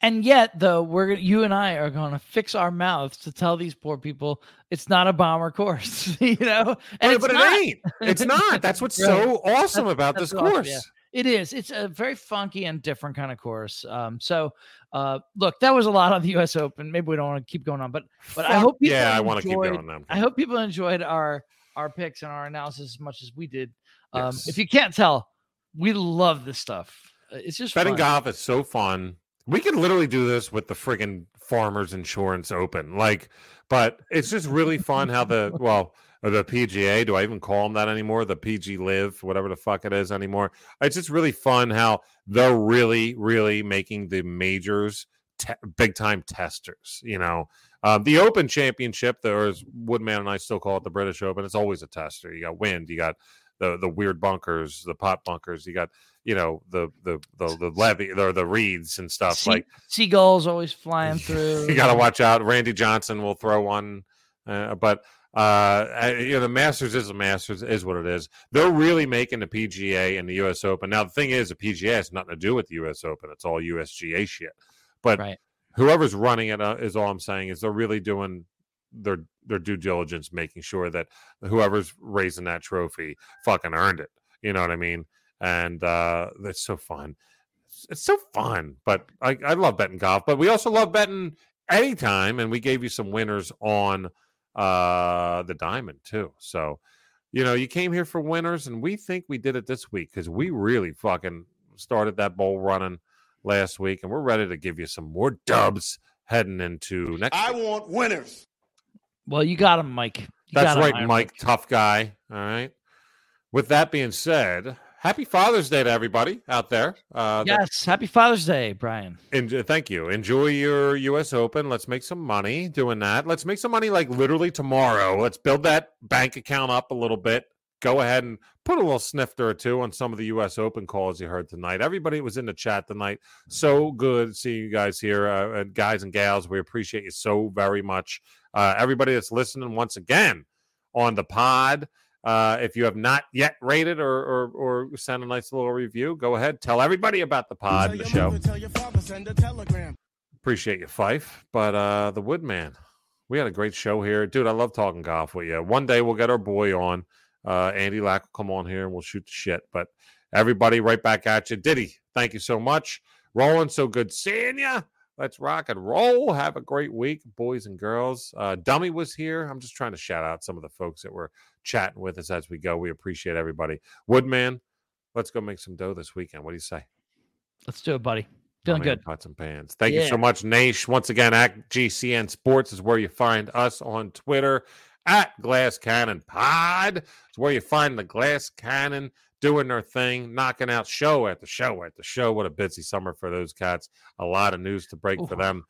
And yet, though, we're you and I are going to fix our mouths to tell these poor people it's not a bomber course, you know. And but it's but not. it ain't. It's not. That's what's Right. so awesome That's- about that's this awesome, course. yeah. It is. It's a very funky and different kind of course. Um, so, uh, look, that was a lot on the U.S. Open. Maybe we don't want to keep going on, but but I hope people yeah, I want to keep going now. I hope people enjoyed our our picks and our analysis as much as we did. Um, Yes. If you can't tell, we love this stuff. Uh, It's just Betting fun. golf is so fun. We could literally do this with the friggin' Farmers Insurance Open. Like, but it's just really fun how the well, the PGA. Do I even call them that anymore? The PG Live, whatever the fuck it is anymore. It's just really fun how they're really, really making the majors te- big time testers. You know, um, the Open Championship, there is Woodman and I still call it the British Open. It's always a tester. You got wind, you got the the weird bunkers, the pot bunkers, you got you know the the the, the levee or the reeds and stuff Sea- like seagulls always flying through. you got to watch out randy johnson will throw one uh, but Uh, I- you know, the Masters is the Masters is what it is. They're really making the PGA and the U.S. Open. Now, the thing is, the PGA has nothing to do with the U.S. Open. It's all USGA shit. But Right. whoever's running it uh, is all I'm saying is they're really doing their their due diligence, making sure that whoever's raising that trophy fucking earned it. You know what I mean? And uh, that's so fun. It's, it's so fun. But I, I love betting golf. But we also love betting anytime. And we gave you some winners on uh, the diamond too. So you know, you came here for winners, and we think we did it this week because we really fucking started that bowl running last week, and we're ready to give you some more dubs heading into next. I week. want winners. Well, you got him, Mike. You That's got right, Iron Mike, tough guy. All right. With that being said, happy Father's Day to everybody out there. Uh, Yes. Happy Father's Day, Brian. Enjoy, thank you. Enjoy your U.S. Open. Let's make some money doing that. Let's make some money like literally tomorrow. Let's build that bank account up a little bit. Go ahead and put a little snifter or two on some of the U.S. Open calls you heard tonight. Everybody was in the chat tonight. So good seeing you guys here, uh, guys and gals. We appreciate you so very much. Uh, everybody that's listening once again on the pod. Uh, if you have not yet rated or, or or sent a nice little review, go ahead. Tell everybody about the pod, Tell the your show. father, send a telegram. Appreciate you, Fife. But uh the Woodman, we had a great show here. Dude, I love talking golf with you. One day we'll get our boy on. Uh Andy Lack will come on here and we'll shoot the shit. But everybody right back at you. Diddy, thank you so much. Roland, so good seeing you. Let's rock and roll. Have a great week, boys and girls. Uh Dummy was here. I'm just trying to shout out some of the folks that were chatting with us as we go. We appreciate everybody. Woodman, let's go make some dough this weekend. What do you say? Let's do it, buddy. Feeling good. Pots and pans. Thank you so much, Nash. Once again, at GCN Sports is where you find us on Twitter. At Glass Cannon Pod is where you find the Glass Cannon doing their thing, knocking out show after show after show. What a busy summer for those cats. A lot of news to break for them.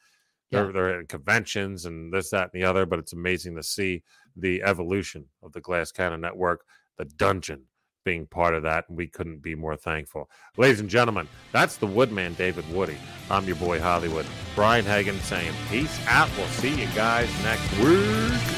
They're, they're at conventions and this, that, and the other, but it's amazing to see the evolution of the Glass Cannon Network, the dungeon being part of that. And we couldn't be more thankful. Ladies and gentlemen, that's the Woodman, David Woody. I'm your boy, Hollywood. Brian Hagan saying, Peace out. We'll see you guys next week.